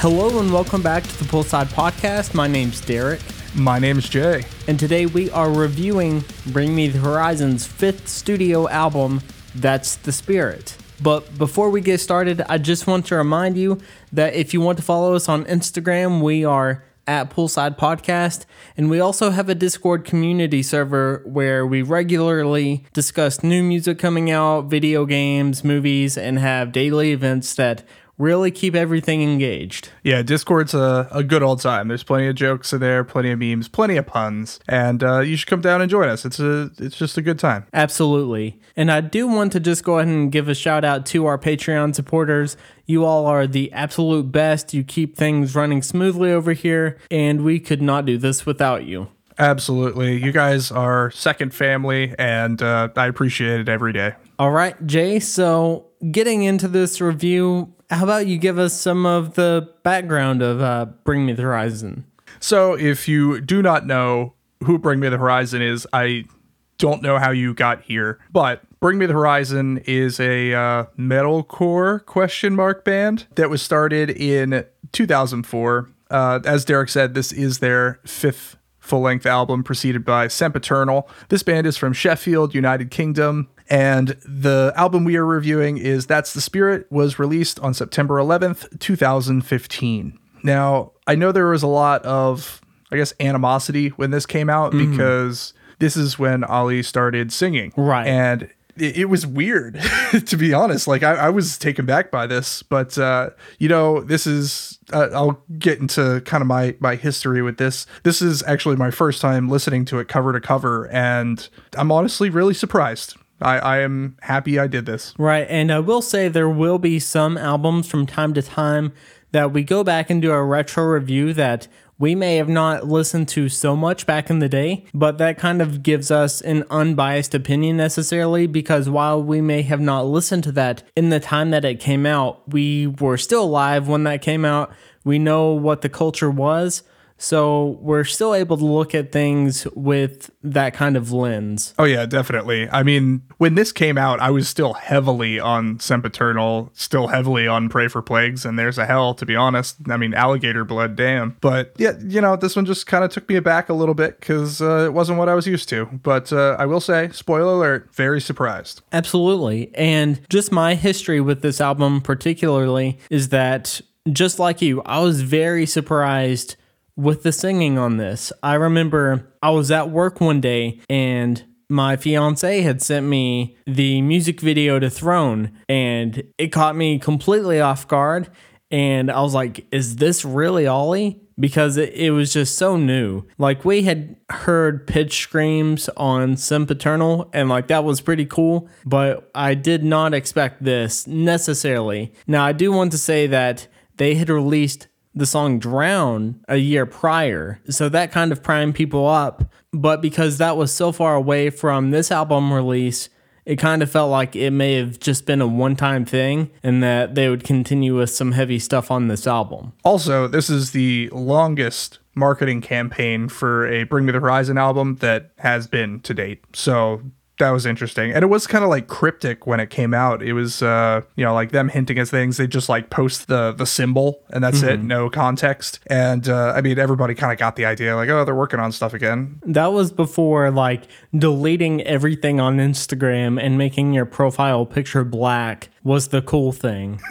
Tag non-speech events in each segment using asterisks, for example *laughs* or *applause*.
Hello and welcome back to the Broside Broadcast. My name's Derek, My name's Jay. and today we are reviewing Bring Me the Horizon's fifth studio album, That's the Spirit. But before we get started, I just want to remind you that if you want to follow us on Instagram, we are at Broside Broadcast, and we also have a Discord community server where we regularly discuss new music coming out, video games, movies, and have daily events that really keep everything engaged. Yeah, Discord's a, a good old time. There's plenty of jokes in there, plenty of memes, plenty of puns, and uh, you should come down and join us. It's a it's just a good time. Absolutely. And I do want to just go ahead and give a shout out to our Patreon supporters. You all are the absolute best. You keep things running smoothly over here, and we could not do this without you. Absolutely, you guys are second family, and uh, I appreciate it every day. All right, Jay. So, getting into this review, how about you give us some of the background of uh, Bring Me the Horizon? So, if you do not know who Bring Me the Horizon is, I don't know how you got here, but Bring Me the Horizon is a uh, metalcore question mark band that was started in 2004. Uh, as Derek said, this is their fifth full length album, preceded by Sempiternal. This band is from Sheffield, United Kingdom. And the album we are reviewing is That's the Spirit, was released on September 11th, 2015. Now, I know there was a lot of, I guess, animosity when this came out mm. because this is when Ollie started singing. Right. And it, was weird, *laughs* to be honest. Like, I, I was taken back by this. But, uh, you know, this is, uh, I'll get into kind of my, my history with this. This is actually my first time listening to it cover to cover. And I'm honestly really surprised. I, I am happy I did this. Right. And I will say there will be some albums from time to time that we go back and do a retro review that we may have not listened to so much back in the day, but that kind of gives us an unbiased opinion necessarily because while we may have not listened to that in the time that it came out, we were still alive when that came out. We know what the culture was. So we're still able to look at things with that kind of lens. Oh yeah, definitely. I mean, when this came out, I was still heavily on Sempiternal, still heavily on Pray for Plagues, and There's a Hell, to be honest. I mean, Alligator Blood, damn. But yeah, you know, this one just kind of took me aback a little bit because uh, it wasn't what I was used to. But uh, I will say, spoiler alert, very surprised. Absolutely. And just my history with this album, particularly, is that just like you, I was very surprised with the singing on this. I remember I was at work one day and my fiance had sent me the music video to Throne and it caught me completely off guard. And I was like, is this really Ollie? Because it, it was just so new. Like, we had heard pitch screams on Sempiternal, and like that was pretty cool, but I did not expect this necessarily. Now, I do want to say that they had released the song Drown a year prior. So that kind of primed people up. But because that was so far away from this album release, it kind of felt like it may have just been a one time thing and that they would continue with some heavy stuff on this album. Also, this is the longest marketing campaign for a Bring Me the Horizon album that has been to date. So that was interesting. And it was kind of like cryptic when it came out. It was uh, you know, like them hinting at things. They just like post the the symbol and that's it, no context. And uh, I mean everybody kind of got the idea like, oh, they're working on stuff again. That was before like deleting everything on Instagram and making your profile picture black was the cool thing. *laughs*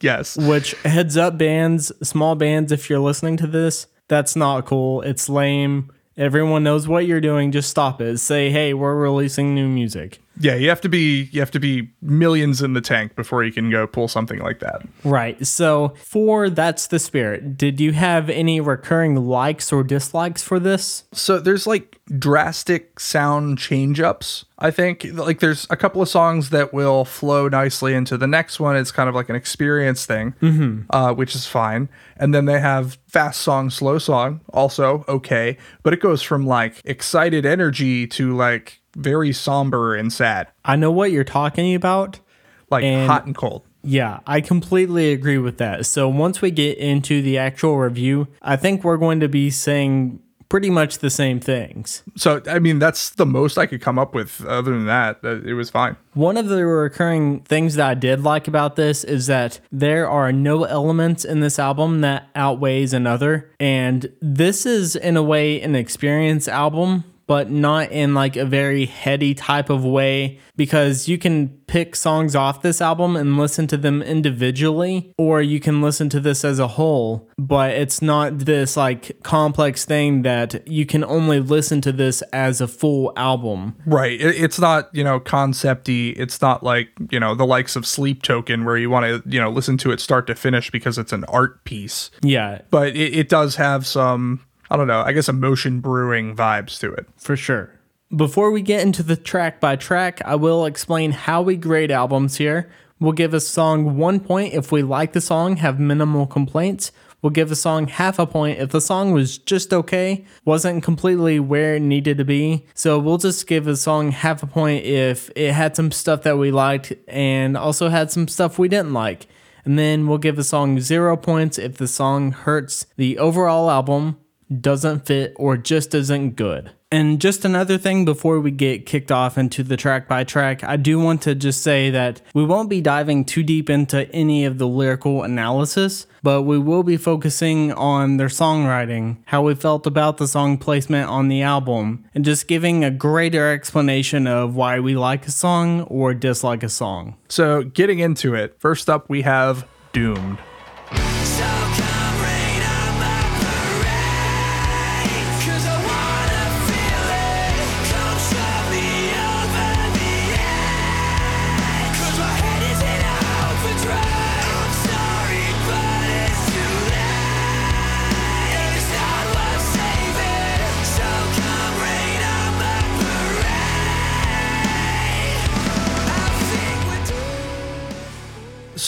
Yes. Which heads up bands, small bands, if you're listening to this, that's not cool. It's lame. Everyone knows what you're doing. Just stop it. Say, hey, we're releasing new music. Yeah, you have to be you have to be millions in the tank before you can go pull something like that. Right. So for That's the Spirit, did you have any recurring likes or dislikes for this? So there's like drastic sound change ups. I think like there's a couple of songs that will flow nicely into the next one. It's kind of like an experience thing, uh, which is fine. And then they have fast song, slow song, also okay. But it goes from like excited energy to like very somber and sad, I know what you're talking about. like And- hot and cold. Yeah, I completely agree with that. So once we get into the actual review, I think we're going to be saying pretty much the same things. So, I mean, that's the most I could come up with. Other than that, it was fine. One of the recurring things that I did like about this is that there are no elements in this album that outweighs another. And this is, in a way, an experience album but not in like a very heady type of way because you can pick songs off this album and listen to them individually or you can listen to this as a whole but it's not this like complex thing that you can only listen to this as a full album. Right. It's not you know concepty. It's not like you know the likes of sleep token where you want to you know listen to it start to finish because it's an art piece. Yeah. But it, it does have some I don't know, I guess emotion brewing vibes to it. For sure. Before we get into the track by track, I will explain how we grade albums here. We'll give a song one point if we like the song, have minimal complaints. We'll give a song half a point if the song was just okay, wasn't completely where it needed to be. So we'll just give a song half a point if it had some stuff that we liked and also had some stuff we didn't like. And then we'll give a song zero points if the song hurts the overall album doesn't fit, or just isn't good. And just another thing before we get kicked off into the track by track, I do want to just say that we won't be diving too deep into any of the lyrical analysis, but we will be focusing on their songwriting, how we felt about the song placement on the album, and just giving a greater explanation of why we like a song or dislike a song. So, getting into it, first up we have Doomed.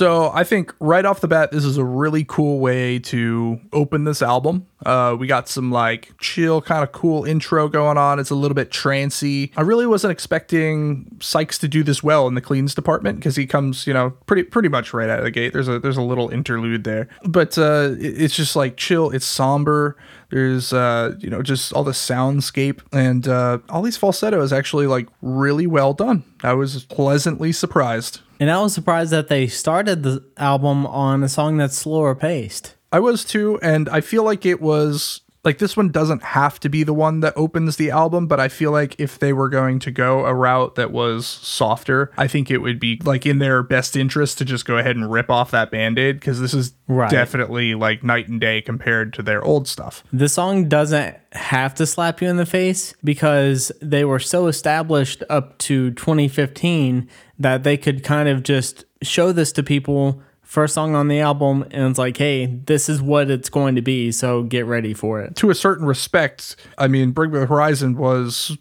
So I think right off the bat, this is a really cool way to open this album. Uh, we got some like chill, kind of cool intro going on. It's a little bit trancy. I really wasn't expecting Sykes to do this well in the cleans department because he comes, you know, pretty pretty much right out of the gate. There's a there's a little interlude there, but uh, it's just like chill. It's somber. There's uh, you know just all the soundscape and uh, all these falsetto is actually like really well done. I was pleasantly surprised. And I was surprised that they started the album on a song that's slower paced. I was too, and I feel like it was like this one doesn't have to be the one that opens the album, but I feel like if they were going to go a route that was softer, I think it would be like in their best interest to just go ahead and rip off that band-aid because this is right. definitely like night and day compared to their old stuff. The song doesn't have to slap you in the face because they were so established up to 2015 that they could kind of just show this to people first song on the album and it's like hey this is what it's going to be so get ready for it to a certain respect i mean bring me the horizon was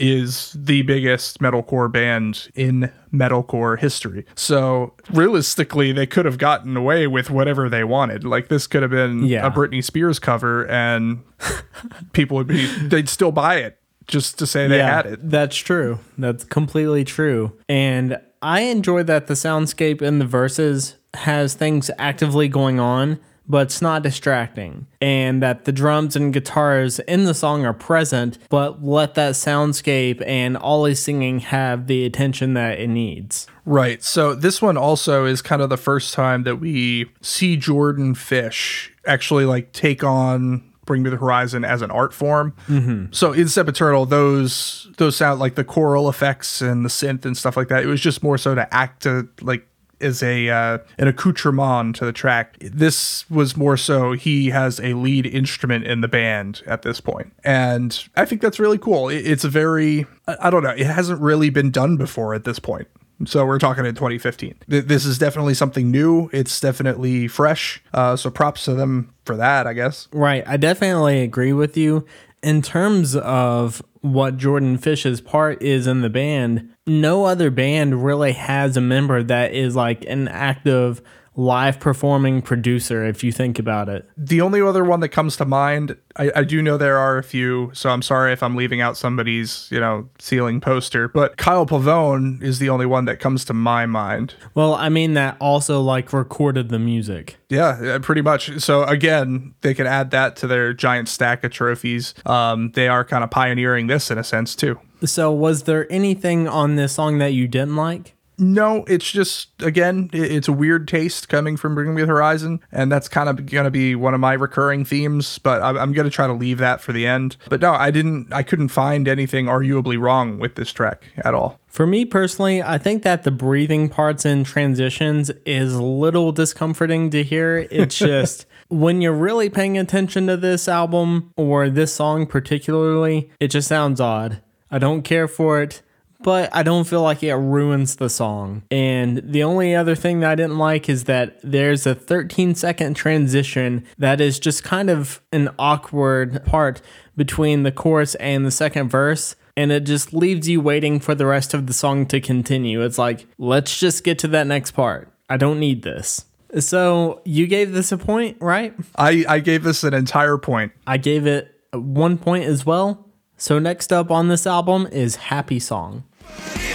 is the biggest metalcore band in metalcore history. So realistically, they could have gotten away with whatever they wanted. Like this could have been yeah. a Britney Spears cover, and *laughs* people would be they'd still buy it just to say they yeah, had it. That's true. That's completely true. And I enjoy that the soundscape in the verses has things actively going on, but it's not distracting. And that the drums and guitars in the song are present, but let that soundscape and Ollie's singing have the attention that it needs. Right. So this one also is kind of the first time that we see Jordan Fish actually like take on Bring Me the Horizon as an art form. Mm-hmm. So in Sempiternal, those those sound like the choral effects and the synth and stuff like that. It was just more so to act to like is a uh, an accoutrement to the track. This was more so he has a lead instrument in the band at this point, and I think that's really cool. it's a very I don't know, it hasn't really been done before at this point. So we're talking in 2015. This is definitely something new. It's definitely fresh. Uh, so props to them for that, I guess. Right. I definitely agree with you in terms of what Jordan Fish's part is in the band, no other band really has a member that is like an active live performing producer if you think about it. The only other one that comes to mind, I, I do know there are a few, so I'm sorry if I'm leaving out somebody's, you know, ceiling poster, but Kyle Pavone is the only one that comes to my mind. Well, I mean that also like recorded the music. Yeah, pretty much. So again, they can add that to their giant stack of trophies. Um, they are kind of pioneering this in a sense too. So, was there anything on this song that you didn't like? No, it's just again, it's a weird taste coming from Bring Me the Horizon, and that's kind of going to be one of my recurring themes. But I'm, I'm going to try to leave that for the end. But no, I didn't. I couldn't find anything arguably wrong with this track at all. For me personally, I think that the breathing parts and transitions is a little discomforting to hear. It's *laughs* just when you're really paying attention to this album or this song particularly, it just sounds odd. I don't care for it, but I don't feel like it ruins the song. And the only other thing that I didn't like is that there's a 13 second transition that is just kind of an awkward part between the chorus and the second verse and it just leaves you waiting for the rest of the song to continue. It's like, let's just get to that next part. I don't need this. So you gave this a point, right? I, I gave this an entire point. I gave it one point as well. So next up on this album is Happy Song. If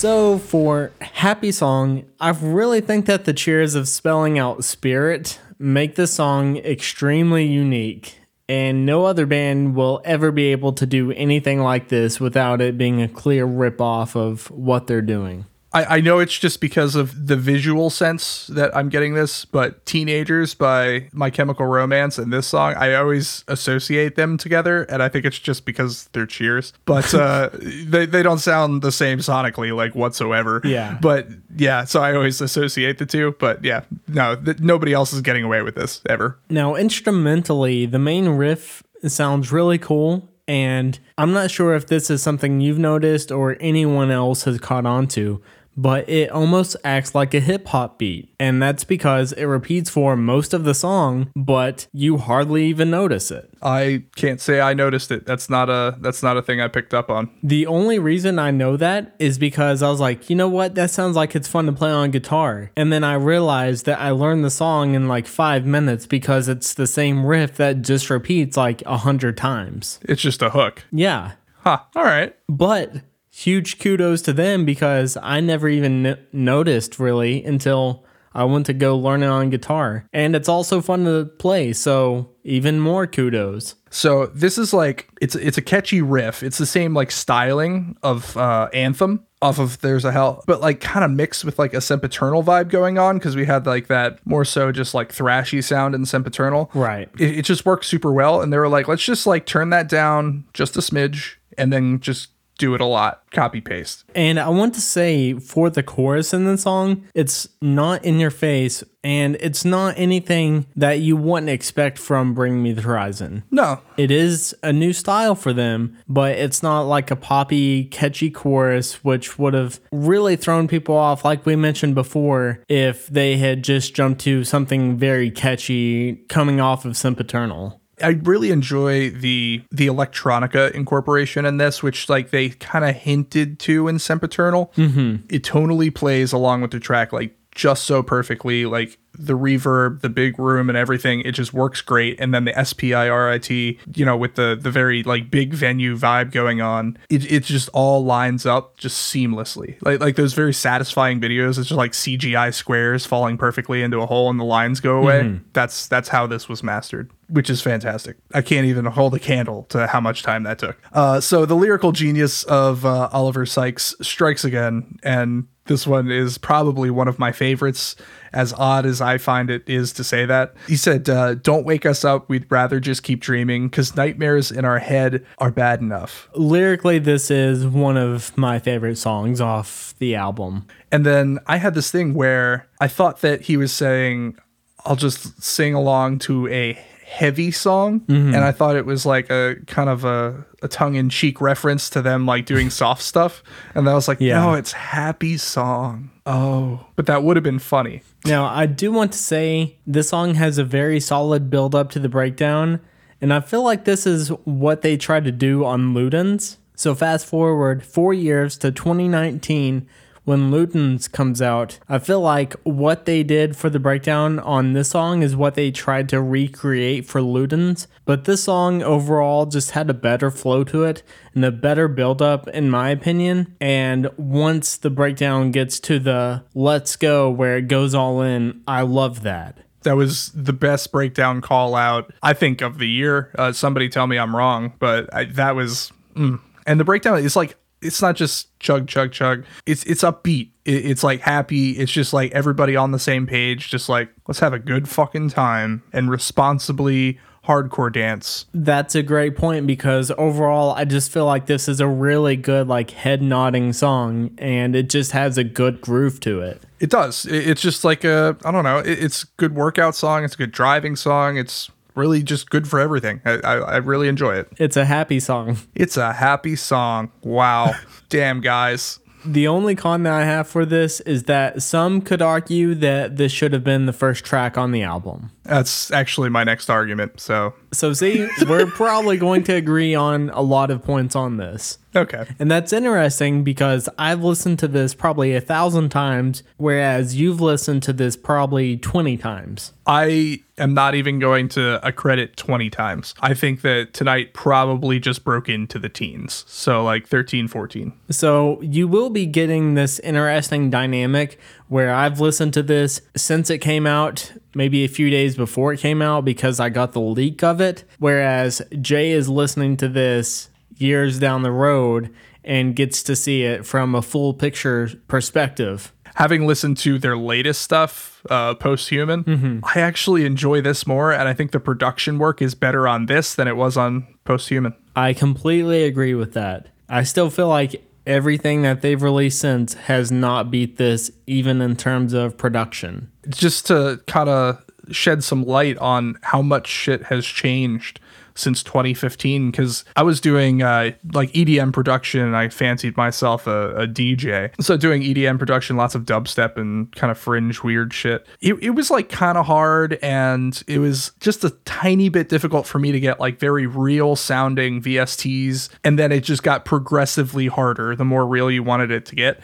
So for Happy Song, I really think that the cheers of spelling out spirit make the song extremely unique. And no other band will ever be able to do anything like this without it being a clear ripoff of what they're doing. I, I know it's just because of the visual sense that I'm getting this, but Teenagers by My Chemical Romance and this song, I always associate them together, and I think it's just because they're cheers. But *laughs* uh, they, they don't sound the same sonically, like whatsoever. Yeah. But yeah, so I always associate the two. But yeah, no, th- nobody else is getting away with this ever. Now, instrumentally, the main riff sounds really cool. And I'm not sure if this is something you've noticed or anyone else has caught on to, but it almost acts like a hip hop beat. And that's because it repeats for most of the song, but you hardly even notice it. I can't say I noticed it. That's not a that's not a thing I picked up on. The only reason I know that is because I was like, you know what? That sounds like it's fun to play on guitar. And then I realized that I learned the song in like five minutes because it's the same riff that just repeats like a hundred times. It's just a hook. Yeah. Huh. All right. But huge kudos to them because I never even n- noticed really until I went to go learn it on guitar. And it's also fun to play, so even more kudos. So this is like it's it's a catchy riff. It's the same like styling of uh, Anthem off of There's a Hell, but like kind of mixed with like a Sempiternal vibe going on because we had like that more so just like thrashy sound in Sempiternal. Right. It, it just works super well, and they were like, let's just like turn that down just a smidge, and then just do it a lot, copy paste. And I want to say for the chorus in the song, it's not in your face and it's not anything that you wouldn't expect from Bring Me the Horizon. No, It is a new style for them, but it's not like a poppy, catchy chorus, which would have really thrown people off, like we mentioned before, if they had just jumped to something very catchy coming off of Sempiternal. I really enjoy the the electronica incorporation in this, which like they kind of hinted to in Sempiternal. Mm-hmm. It tonally plays along with the track like just so perfectly. Like the reverb, the big room, and everything, it just works great. And then the SPIRIT, you know, with the the very like big venue vibe going on, it it just all lines up just seamlessly. Like like those very satisfying videos. It's just like CGI squares falling perfectly into a hole and the lines go away. That's that's how this was mastered which is fantastic. I can't even hold a candle to how much time that took. Uh, so the lyrical genius of uh, Oliver Sykes strikes again, and this one is probably one of my favorites. As odd as I find it is to say that, he said, uh, "Don't wake us up. We'd rather just keep dreaming, because nightmares in our head are bad enough." Lyrically, this is one of my favorite songs off the album. And then I had this thing where I thought that he was saying, I'll just sing along to a heavy song, mm-hmm. and I thought it was like a kind of a, a tongue in cheek reference to them like doing *laughs* soft stuff. And I was like, Yeah. no, it's happy song. Oh, but that would have been funny. Now, I do want to say this song has a very solid build up to the breakdown, and I feel like this is what they tried to do on Ludens. So, fast forward four years to 2019 when Ludens comes out. I feel like what they did for the breakdown on this song is what they tried to recreate for Ludens, but this song overall just had a better flow to it and a better build up, in my opinion. And once the breakdown gets to the let's go where it goes all in, I love that. That was the best breakdown call out, I think, of the year. Uh, somebody tell me I'm wrong, but I, that was. Mm. And the breakdown is like, it's not just chug, chug, chug. It's it's upbeat. It, it's like happy. It's just like everybody on the same page. Just like let's have a good fucking time and responsibly hardcore dance. That's a great point because overall, I just feel like this is a really good, like, head nodding song and it just has a good groove to it. It does. It- It's just like a I don't know. It, it's a good workout song. It's a good driving song. It's really just good for everything. I, I, I really enjoy it. It's a happy song. It's a happy song. Wow. *laughs* Damn guys. The only con that I have for this is that some could argue that this should have been the first track on the album. That's actually my next argument. So So, see, we're probably going to agree on a lot of points on this. okay. And that's interesting because I've listened to this probably a thousand times, whereas you've listened to this probably 20 times. I am not even going to accredit 20 times. I think that tonight probably just broke into the teens. So like 13, 14. So you will be getting this interesting dynamic where I've listened to this since it came out, maybe a few days before it came out because I got the leak of it, whereas Jay is listening to this years down the road and gets to see it from a full picture perspective. Having listened to their latest stuff, uh, post human, I actually enjoy this more. And I think the production work is better on this than it was on post human. I completely agree with that. I still feel like everything that they've released since has not beat this, even in terms of production. Just to kind of shed some light on how much shit has changed since 2015 because I was doing uh, like EDM production and I fancied myself a, a DJ. So doing EDM production, lots of dubstep and kind of fringe weird shit. It, it was like kind of hard and it was just a tiny bit difficult for me to get like very real sounding VSTs. And then it just got progressively harder the more real you wanted it to get.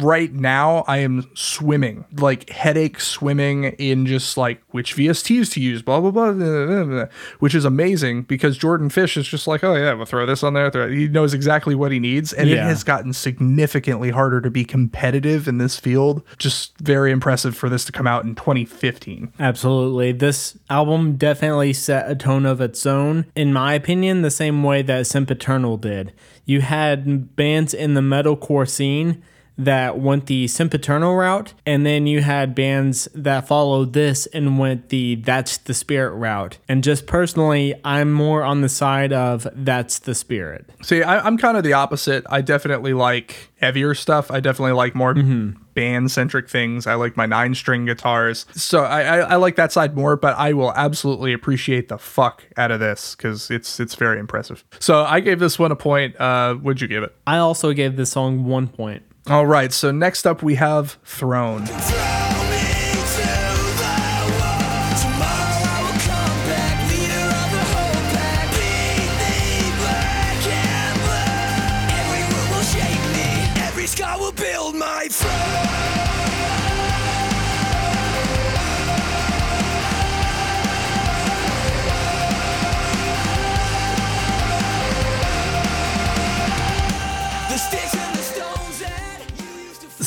Right now, I am swimming, like headache swimming in just like which VSTs to use, blah, blah, blah, blah, blah, blah, which is amazing because Jordan Fish is just like, oh, yeah, we'll throw this on there. throw- He knows exactly what he needs. And it has gotten significantly harder to be competitive in this field. Just very impressive for this to come out in 2015. Absolutely. This album definitely set a tone of its own, in my opinion, the same way that Sempiternal did. You had bands in the metalcore scene that went the Sempiternal route, and then you had bands that followed this and went the That's the Spirit route. And just personally, I'm more on the side of That's the Spirit. See, I, I'm kind of the opposite. I definitely like heavier stuff. I definitely like more band centric things. I like my nine string guitars. So I, I, I like that side more, but I will absolutely appreciate the fuck out of this because it's it's very impressive. So I gave this one a point. Uh, would you give it? I also gave this song one point. All right. So next up we have Throne.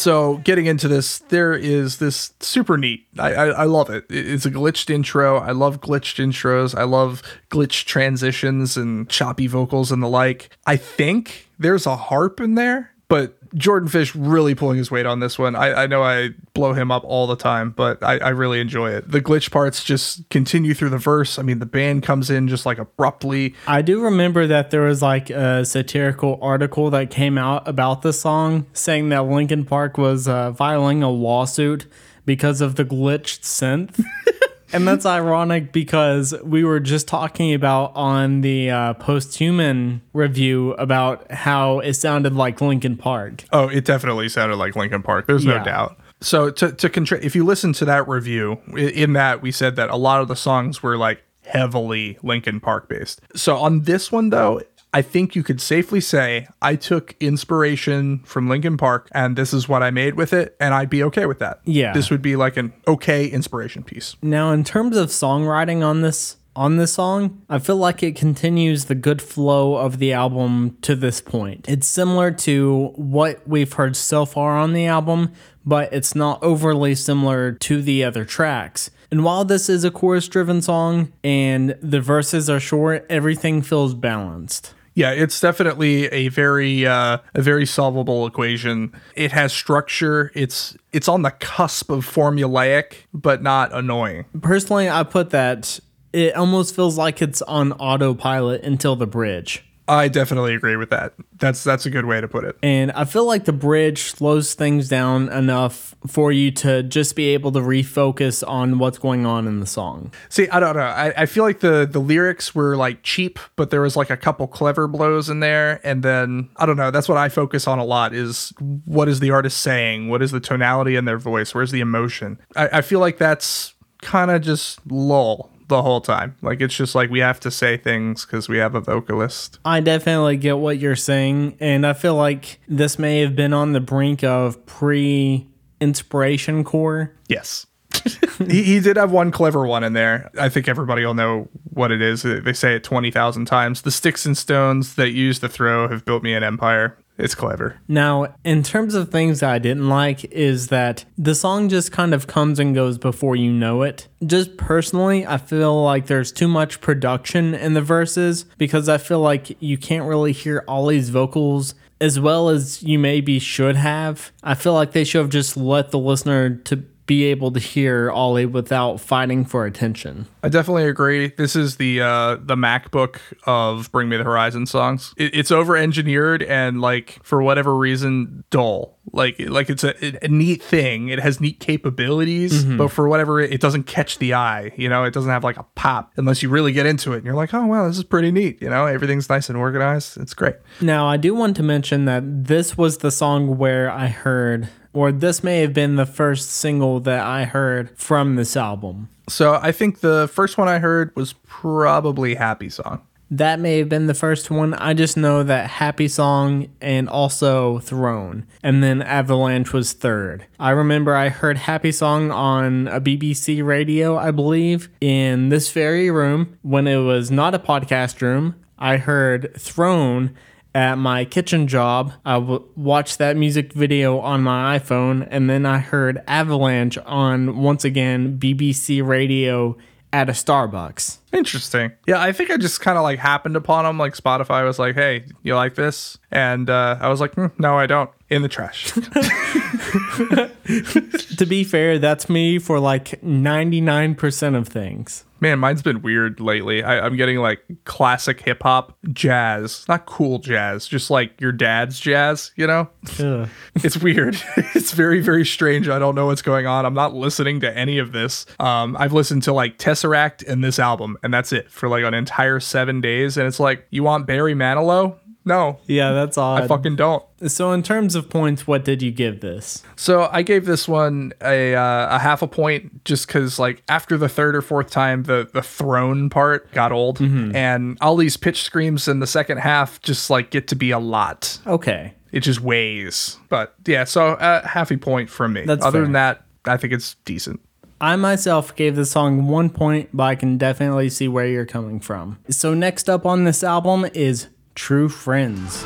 So getting into this there is this super neat. I, I i love it. It- it's a glitched intro. I love glitched intros. I love glitched transitions and choppy vocals and the like. I think there's a harp in there but jordan fish really pulling his weight on this one. I, I know i blow him up all the time but I, I really enjoy it. The glitch parts just continue through the verse. I mean the band comes in just like abruptly. I do remember that there was like a satirical article that came out about the song saying that Linkin Park was uh, filing a lawsuit because of the glitched synth. *laughs* And that's ironic because we were just talking about on the uh, post-human review about how it sounded like Linkin Park. Oh, it definitely sounded like Linkin Park. There's no Yeah. doubt. So to to contra- if you listen to that review, in that we said that a lot of the songs were like heavily Linkin Park based. So on this one though, I think you could safely say I took inspiration from Linkin Park and this is what I made with it and I'd be okay with that. Yeah. This would be like an okay inspiration piece. Now, in terms of songwriting on this on this song, I feel like it continues the good flow of the album to this point. It's similar to what we've heard so far on the album, but it's not overly similar to the other tracks. And while this is a chorus driven song and the verses are short, everything feels balanced. Yeah, it's definitely a very uh, a very solvable equation. It has structure. It's it's on the cusp of formulaic, but not annoying. Personally, I put that it almost feels like it's on autopilot until the bridge. I definitely agree with that. That's that's a good way to put it. And I feel like the bridge slows things down enough for you to just be able to refocus on what's going on in the song. See, I don't know. I, I feel like the the lyrics were like cheap, but there was like a couple clever blows in there, and then I don't know. That's what I focus on a lot. Is what is the artist saying? What is the tonality in their voice? Where's the emotion? I, I feel like that's kind of just lull the whole time. Like it's just like we have to say things because we have a vocalist. I definitely get what you're saying, and I feel like this may have been on the brink of pre inspiration core. Yes. *laughs* he, he did have one clever one in there. I think everybody will know what it is. They say it 20,000 times. The sticks and stones that use to throw have built me an empire. It's clever. Now, in terms of things that I didn't like, is that the song just kind of comes and goes before you know it. Just personally, I feel like there's too much production in the verses because I feel like you can't really hear Ollie's vocals as well as you maybe should have. I feel like they should have just let the listener to be able to hear Ollie without fighting for attention. I definitely agree. This is the uh, the MacBook of Bring Me the Horizon songs. It, it's over engineered and like for whatever reason dull. Like like it's a, a neat thing. It has neat capabilities, but for whatever it, it doesn't catch the eye. You know, it doesn't have like a pop unless you really get into it. And you're like, oh wow, this is pretty neat. You know, everything's nice and organized. It's great. Now, I do want to mention that this was the song where I heard, or this may have been the first single that I heard from this album. So I think the first one I heard was probably Happy Song. That may have been the first one. I just know that Happy Song and also Throne. And then Avalanche was third. I remember I heard Happy Song on a BBC radio, I believe, in this very room when it was not a podcast room. I heard Throne at my kitchen job. I w- watched that music video on my iPhone, and then I heard Avalanche on once again BBC radio at a Starbucks. Interesting. Yeah, I think I just kind of like happened upon them. Like Spotify was like, "Hey, you like this?" And uh, I was like, "Hmm, "No, I don't." In the trash. *laughs* to be fair, that's me for like 99% of things. Man, mine's been weird lately. I, I'm getting like classic hip hop, jazz, not cool jazz, just like your dad's jazz. You know, Ugh. it's weird. *laughs* it's very, very strange. I don't know what's going on. I'm not listening to any of this. Um, I've listened to like Tesseract and this album, and that's it for like an entire seven days. And it's like, you want Barry Manilow? No, Yeah, that's odd. I fucking don't. so, in terms of points, what did you give this? So I gave this one a uh, a half a point just because like after the third or fourth time the the throne part got old and all these pitch screams in the second half just like get to be a lot. Okay. It just weighs. But yeah, so uh, half a point from me. That's Other fair. than that, I think it's decent. I myself gave the song one point, but I can definitely see where you're coming from. So, next up on this album is True Friends.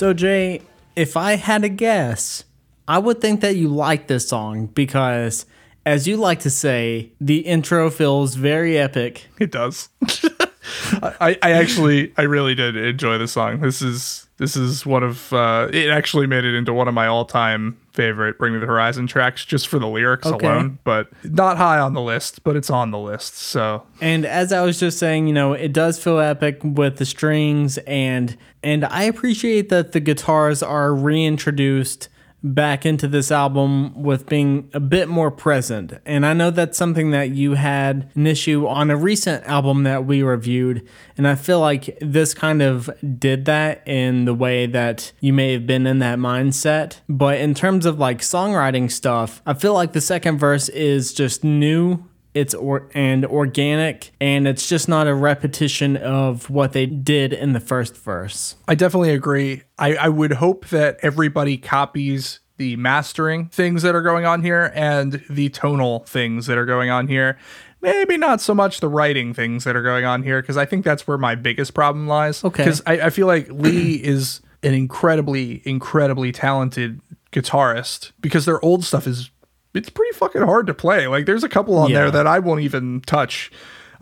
So, Jay, if I had a guess, I would think that you like this song because, as you like to say, the intro feels very epic. It does. *laughs* I, I actually I really did enjoy the song. This is this is one of uh, it actually made it into one of my all time favorite Bring Me the Horizon tracks just for the lyrics Okay. alone. But not high on the list, but it's on the list. So And as I was just saying, you know, it does feel epic with the strings and and I appreciate that the guitars are reintroduced back into this album with being a bit more present. And I know that's something that you had an issue on a recent album that we reviewed, and I feel like this kind of did that in the way that you may have been in that mindset. But in terms of like songwriting stuff, I feel like the second verse is just new it's or and organic and it's just not a repetition of what they did in the first verse I definitely agree. I, I would hope that everybody copies the mastering things that are going on here and the tonal things that are going on here. Maybe not so much the writing things that are going on here, because I think that's where my biggest problem lies. Okay. Because I, I feel like Lee *clears throat* is an incredibly, incredibly talented guitarist because their old stuff is it's pretty fucking hard to play. Like there's a couple on Yeah. there that I won't even touch.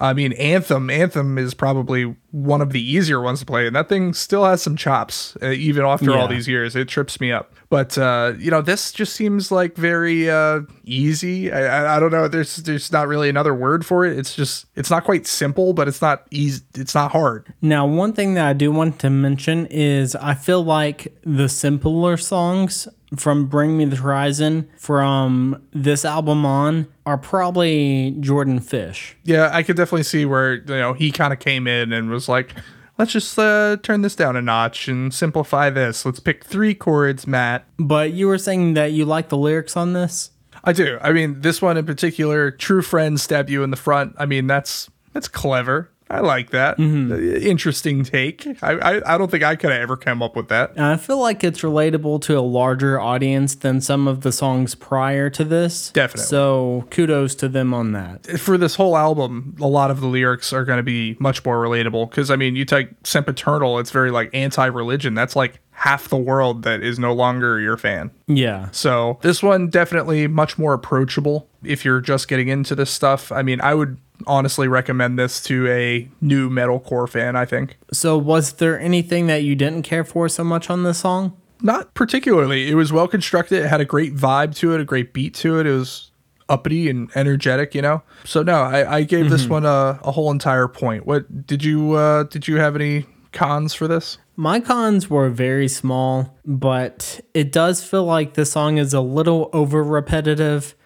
I mean, Anthem. Anthem is probably one of the easier ones to play, and that thing still has some chops, uh, even after all these years. It trips me up. But uh, you know, this just seems like very uh, easy. I, I, I don't know. There's there's not really another word for it. It's just it's not quite simple, but it's not easy. It's not hard. now one thing that i do want to mention is i feel like the simpler songs from bring me the horizon from this album on are probably jordan fish Yeah, I could definitely see where you know he kind of came in and was like, "Let's just uh, turn this down a notch and simplify this. Let's pick three chords, Matt." but you were saying that you like the lyrics on this I do. I mean, this one in particular, "True friends stab you in the front." I mean, that's that's clever. I like that. Mm-hmm. Uh, Interesting take. I, I I don't think I could have ever come up with that. And I feel like it's relatable to a larger audience than some of the songs prior to this. Definitely. So kudos to them on that. for this whole album, a lot of the lyrics are going to be much more relatable. Because I mean, you take "Sempiternal," it's very like anti-religion. That's like half the world that is no longer your fan. Yeah. So this one definitely much more approachable if you're just getting into this stuff. I mean, I would honestly recommend this to a new metalcore fan. I think So was there anything that you didn't care for so much on this song? not particularly. It was well constructed. It had a great vibe to it, a great beat to it. It was uppity and energetic, you know. So no, I, I gave this one a, a whole entire point. What did you uh, did you have any cons for this? My cons were very small, but it does feel like the song is a little over repetitive.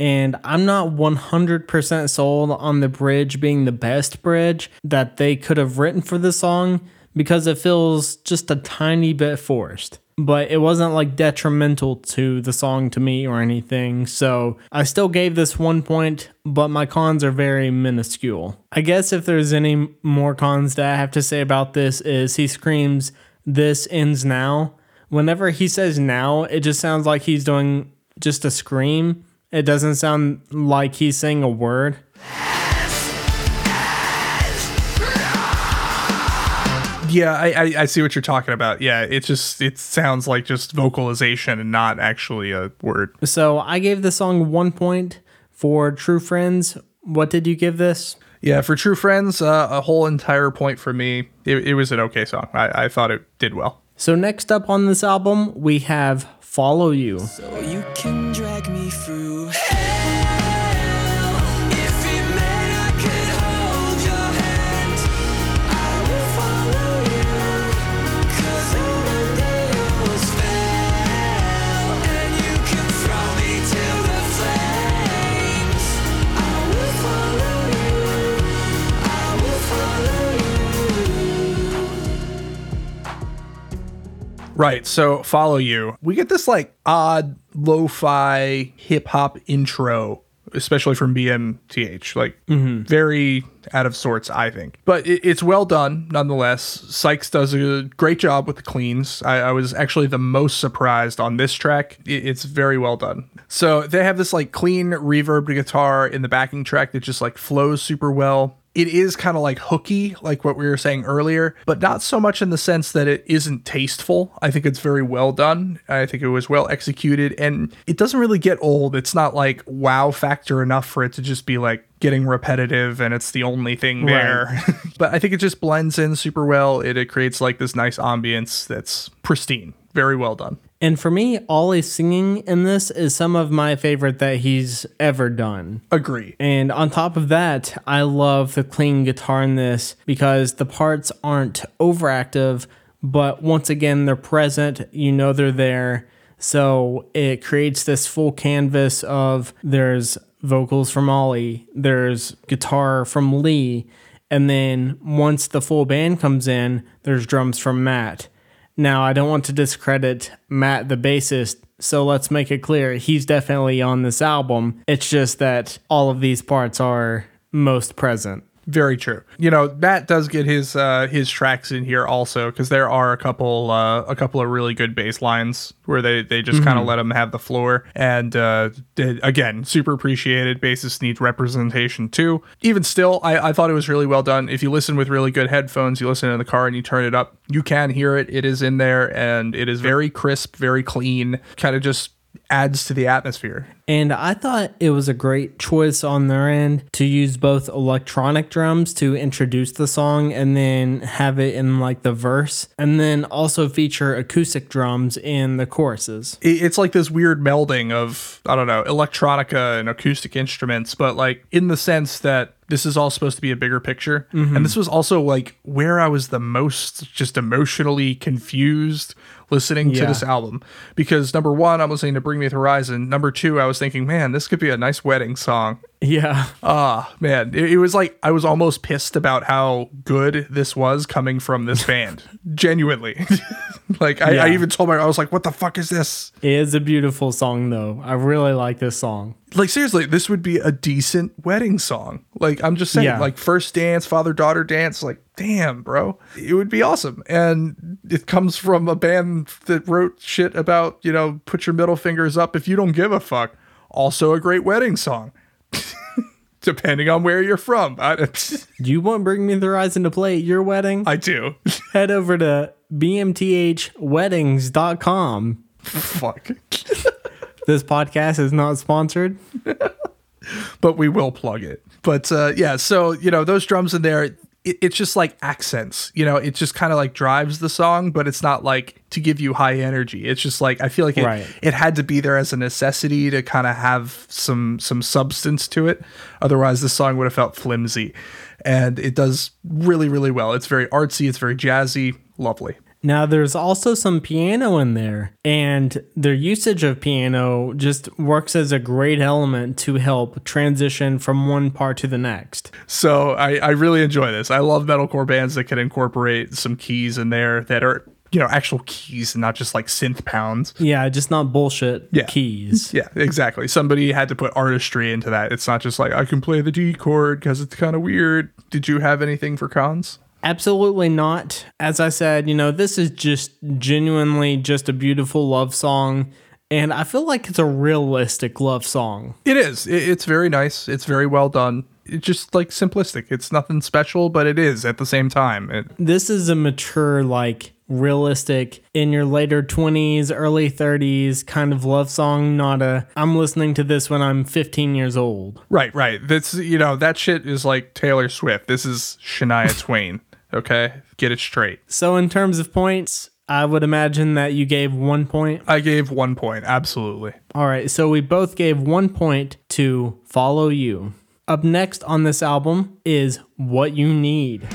And I'm not 100% sold on the bridge being the best bridge that they could have written for the song because it feels just a tiny bit forced. But it wasn't like detrimental to the song to me or anything. So I still gave this one point, but my cons are very minuscule. I guess if there's any more cons that I have to say about this is he screams, This ends now. Whenever he says now, it just sounds like he's doing just a scream. It doesn't sound like he's saying a word. Yeah, I, I I see what you're talking about. Yeah, it just it sounds like just vocalization and not actually a word. So I gave the song one point for True Friends. What did you give this? Yeah, for True Friends, uh, a whole entire point for me. It, it was an okay song. I, I thought it did well. So next up on this album, we have Follow You. So you can drag me through Right. So follow you. We get this like odd lo-fi hip hop intro, especially from BMTH. Like mm-hmm. very out of sorts, I think. But it, it's well done nonetheless. Sykes does a great job with the cleans. I, I was actually the most surprised on this track. It, it's very well done. So they have this like clean reverb guitar in the backing track that just like flows super well it is kind of like hooky, like what we were saying earlier, but not so much in the sense that it isn't tasteful. I think it's very well done. I think it was well executed and it doesn't really get old. It's not like wow factor enough for it to just be like getting repetitive and it's the only thing there. *laughs* but I think it just blends in super well. It, it creates like this nice ambience that's pristine. Very well done. And for me, Ollie's singing in this is some of my favorite that he's ever done. Agree. And on top of that, I love the clean guitar in this because the parts aren't overactive, but once again, they're present. You know they're there. So it creates this full canvas of there's vocals from Ollie, there's guitar from Lee, and then once the full band comes in, there's drums from Matt. Now, I don't want to discredit Matt, the bassist, so let's make it clear he's definitely on this album. It's just that all of these parts are most present. Very true. You know, Matt does get his uh, his tracks in here also because there are a couple uh, a couple of really good bass lines where they they just kind of let him have the floor. And uh, did- again, super appreciated. Bassists need representation too. Even still, I, I thought it was really well done. If you listen with really good headphones, you listen in the car and you turn it up, you can hear it. It is in there and it is very crisp, very clean. Kind of just adds to the atmosphere. And I thought it was a great choice on their end to use both electronic drums to introduce the song and then have it in like the verse, and then also feature acoustic drums in the choruses. it's like this weird melding of I don't know electronica and acoustic instruments, but like in the sense that this is all supposed to be a bigger picture, mm-hmm. and this was also like where I was the most just emotionally confused listening to this album because number one, I'm listening to Bring Me the Horizon. Number two, I was thinking, man, this could be a nice wedding song. Yeah. Ah, man, it, it was like I was almost pissed about how good this was coming from this *laughs* band. Genuinely, *laughs* like I, I even told my, I was like, "What the fuck is this?" It is a beautiful song, though. I really like this song. like seriously this would be a decent wedding song like i'm just saying Yeah. like first dance father daughter dance like damn bro it would be awesome and it comes from a band that wrote shit about you know put your middle fingers up if you don't give a fuck also a great wedding song *laughs* depending on where you're from i, Do *laughs* you want Bring Me the Horizon to play at your wedding? I do *laughs* Head over to bmthweddings.com. fuck This podcast is not sponsored. but we will plug it. But uh, yeah, so you know those drums in there, it, it's just like accents. You know, it just kind of like drives the song, but it's not like to give you high energy. It's just like I feel like it, Right. it had to be there as a necessity to kind of have some some substance to it. Otherwise, the song would have felt flimsy, and it does really really well. It's very artsy. It's very jazzy. Lovely. Now, there's also some piano in there, and their usage of piano just works as a great element to help transition from one part to the next. So I, I really enjoy this. I love metalcore bands that can incorporate some keys in there that are you know actual keys and not just like synth pounds. Yeah, just not bullshit Yeah. keys. *laughs* Yeah, exactly. Somebody had to put artistry into that. It's not just like I can play the D chord because it's kind of weird. Did you have anything for cons? Absolutely not. As I said, you know, this is just genuinely just a beautiful love song, and I feel like it's a realistic love song. It is. It's very nice. It's very well done. It's just like simplistic. It's nothing special, but it is at the same time. It, This is a mature, like, realistic in your later 20s, early 30s kind of love song, not a I'm listening to this when I'm 15 years old. right, right. That's you know that shit is like Taylor Swift. This is Shania Twain. Okay, get it straight. So, in terms of points, I would imagine that you gave one point. I gave one point. Absolutely. All right, so we both gave one point to Follow You. Up next on this album is What You Need.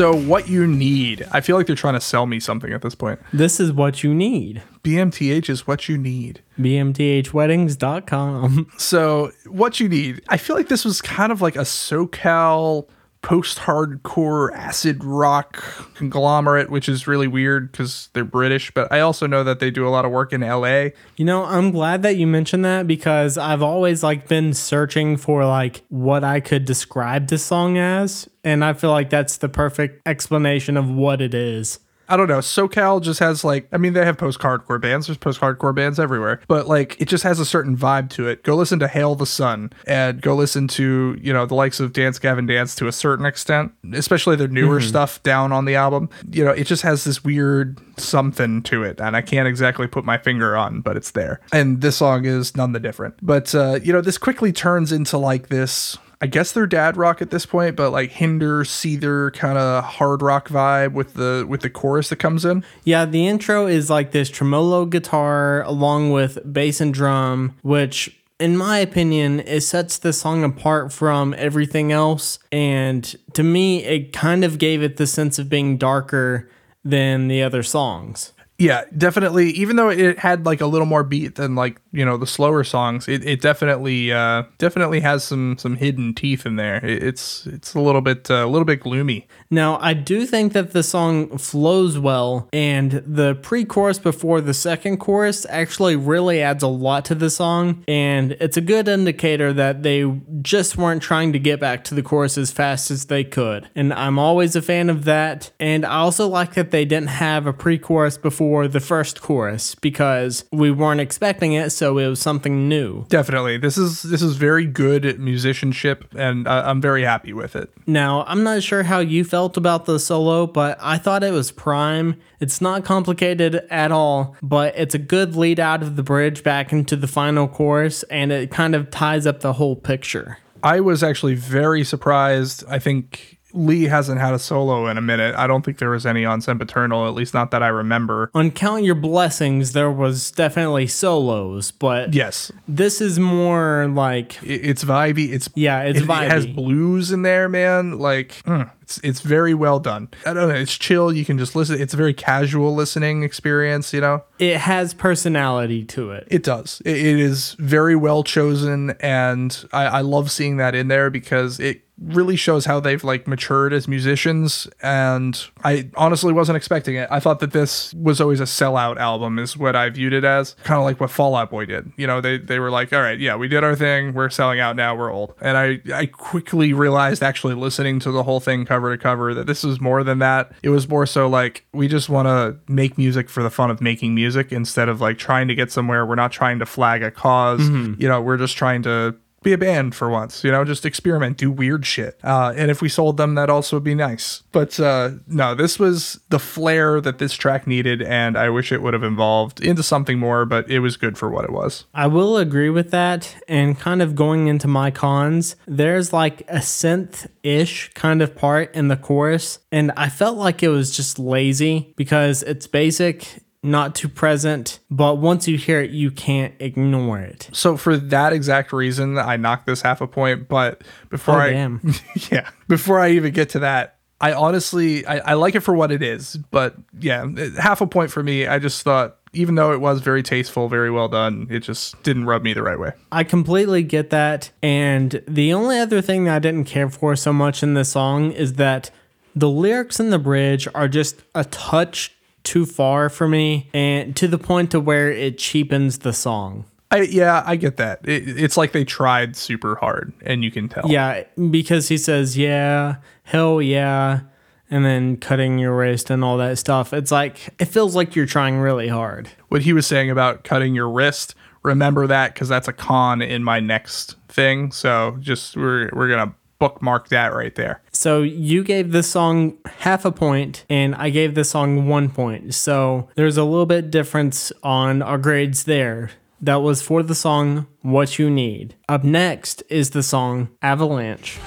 So what you need? I feel like they're trying to sell me something at this point. This is what you need. BMTH is what you need. BMTHweddings.com. So, what you need, I feel like this was kind of like a SoCal post-hardcore acid rock conglomerate, which is really weird because they're British. But I also know that they do a lot of work in LA. You know, I'm glad that you mentioned that because I've always like been searching for like what I could describe this song as, and I feel like that's the perfect explanation of what it is. I don't know. SoCal just has like, I mean, they have post hardcore bands. There's post hardcore bands everywhere, but like, it just has a certain vibe to it. Go listen to Hail the Sun and go listen to, you know, the likes of Dance Gavin Dance to a certain extent, especially their newer stuff down on the album. You know, it just has this weird something to it, and I can't exactly put my finger on, but it's there. And this song is none the different. But, uh, you know, this quickly turns into like this. I guess they're dad rock at this point, but like Hinder, Seether kind of hard rock vibe with the with the chorus that comes in. Yeah, the intro is like this tremolo guitar along with bass and drum, which in my opinion, it sets the song apart from everything else. And to me, it kind of gave it the sense of being darker than the other songs. Yeah, definitely. Even though it had like a little more beat than like you know the slower songs, it, it definitely uh, definitely has some some hidden teeth in there. It, it's it's a little bit uh, a little bit gloomy. Now, I do think that the song flows well, and the pre chorus before the second chorus actually really adds a lot to the song, and it's a good indicator that they just weren't trying to get back to the chorus as fast as they could. And I'm always a fan of that, and I also like that they didn't have a pre chorus before the first chorus because we weren't expecting it, so it was something new. Definitely, this is this is very good musicianship, and I, I'm very happy with it. Now, I'm not sure how you felt about the solo, but I thought it was prime. It's not complicated at all, but it's a good lead out of the bridge back into the final chorus, and it kind of ties up the whole picture. I was actually very surprised. I think Lee hasn't had a solo in a minute. I don't think there was any on Sempiternal, at least not that I remember. On Count Your Blessings, there was definitely solos, but Yes, this is more like, it- it's vibey. It's yeah, it's it, it has blues in there, man. Like mm, it's it's very well done. I don't know. It's chill. You can just listen. It's a very casual listening experience. You know, It has personality to it. it does. It, it is very well chosen, and I, I love seeing that in there because it really shows how they've like matured as musicians and i honestly wasn't expecting it. I thought that this was always a sellout album is what i viewed it as kind of like what Fall Out Boy did. You know they, they were like all right yeah we did our thing we're selling out now we're old. And i i quickly realized actually listening to the whole thing cover to cover that this was more than that. It was more so like we just want to make music for the fun of making music instead of like trying to get somewhere. We're not trying to flag a because mm-hmm. you know we're just trying to be a band for once, you know, just experiment, do weird shit. Uh, and if we sold them, that also would be nice. But uh, no, this was the flair that this track needed, and I wish it would have evolved into something more, but it was good for what it was. I will agree with that. And kind of going into my cons, there's like a synth ish kind of part in the chorus. And I felt like it was just lazy because it's basic, not too present. But once you hear it, you can't ignore it. So for that exact reason, I knocked this half a point. But before Oh, I, damn. *laughs* yeah, before I even get to that, I honestly, I, I like it for what it is. But yeah, half a point for me. I just thought, even though it was very tasteful, very well done, it just didn't rub me the right way. I completely get that. And the only other thing that I didn't care for so much in this song is that the lyrics in the bridge are just a touch too far for me and to the point to where it cheapens the song. I yeah, I get that. It, it's like they tried super hard, and you can tell. Yeah, because he says, yeah, hell yeah, and then cutting your wrist and all that stuff. It's like, it feels like you're trying really hard. What he was saying about cutting your wrist, remember that because that's a con in my next thing. So just we're we're gonna bookmark that right there. So you gave this song half a point, and I gave this song one point. So there's a little bit difference on our grades there. That was for the song What You Need. Up next is the song Avalanche.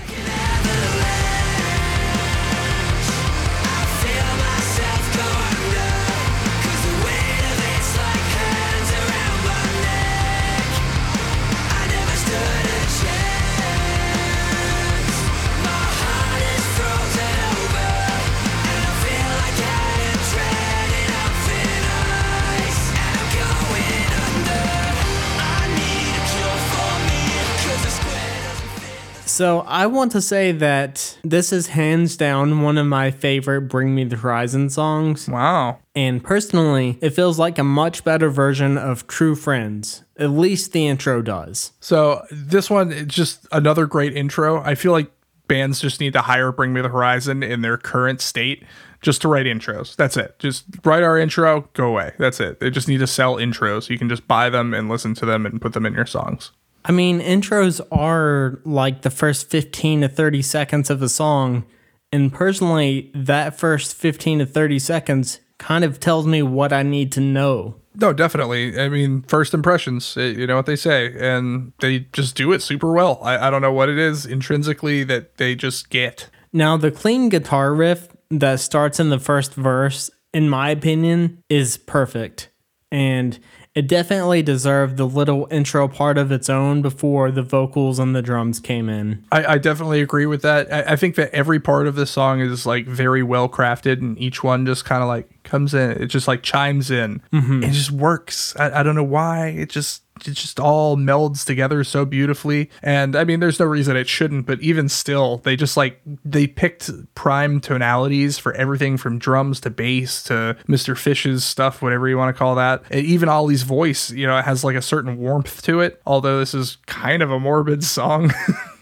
So I want to say that this is hands down one of my favorite Bring Me the Horizon songs. Wow. And personally, it feels like a much better version of True Friends. At least the intro does. So this one is just another great intro. I feel like bands just need to hire Bring Me the Horizon in their current state just to write intros. That's it. Just write our intro, go away. That's it. They just need to sell intros. You can just buy them and listen to them and put them in your songs. I mean, intros are like the first 15 to 30 seconds of a song. And personally, that first 15 to 30 seconds kind of tells me what I need to know. No, definitely. I mean, first impressions, eh, you know what they say, and they just do it super well. I, I don't know what it is intrinsically that they just get. Now, the clean guitar riff that starts in the first verse, in my opinion, is perfect. And it definitely deserved the little intro part of its own before the vocals and the drums came in. I, I definitely agree with that. I, I think that every part of this song is like very well crafted, and each one just kind of like comes in. It just like chimes in. Mm-hmm. It just works. I, I don't know why. It just it just all melds together so beautifully. And I mean, there's no reason it shouldn't, but even still, they just like they picked prime tonalities for everything from drums to bass to Mr. Fish's stuff, whatever you want to call that. And even Ollie's voice, you know, it has like a certain warmth to it. Although this is kind of a morbid *laughs* song.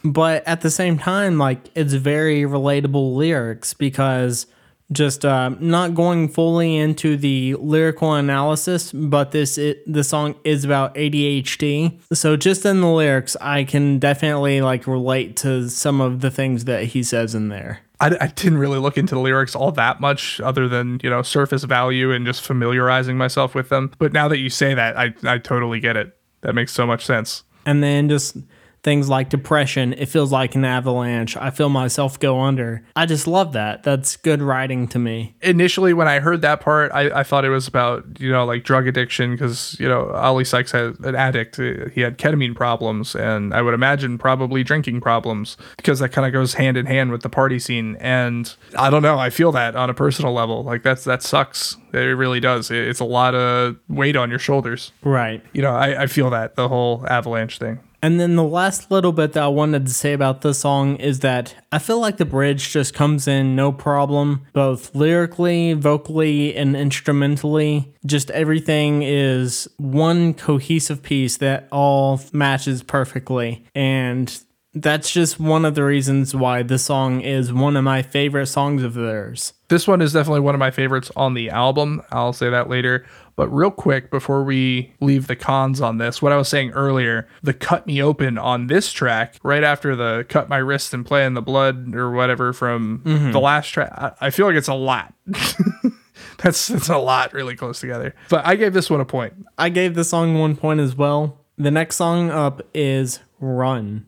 But at the same time, like, it's very relatable lyrics because just uh, not going fully into the lyrical analysis, but this it, the song is about ADHD. So just in the lyrics, I can definitely like relate to some of the things that he says in there. I, I didn't really look into the lyrics all that much, other than you know surface value and just familiarizing myself with them. But now that you say that, I I totally get it. That makes so much sense. And then just things like depression, it feels like an avalanche. I feel myself go under. I just love that. That's good writing to me. Initially, when I heard that part, I, I thought it was about you know like drug addiction because you know Ollie Sykes had an addict. He had ketamine problems, and I would imagine probably drinking problems because that kind of goes hand in hand with the party scene. And I don't know, I feel that on a personal level. Like that's that sucks. It really does. It's a lot of weight on your shoulders. Right. You know, I, I feel that the whole avalanche thing. And then the last little bit that I wanted to say about this song is that I feel like the bridge just comes in no problem, both lyrically, vocally, and instrumentally. Just everything is one cohesive piece that all matches perfectly. And that's just one of the reasons why this song is one of my favorite songs of theirs. This one is definitely one of my favorites on the album. I'll say that later. But real quick, before we leave the cons on this, what I was saying earlier, the cut me open on this track, right after the cut my wrist and play in the blood or whatever from mm-hmm. the last track, I, I feel like it's a lot. *laughs* that's that's a lot really close together. But I gave this one a point. I gave the song one point as well. The next song up is Run.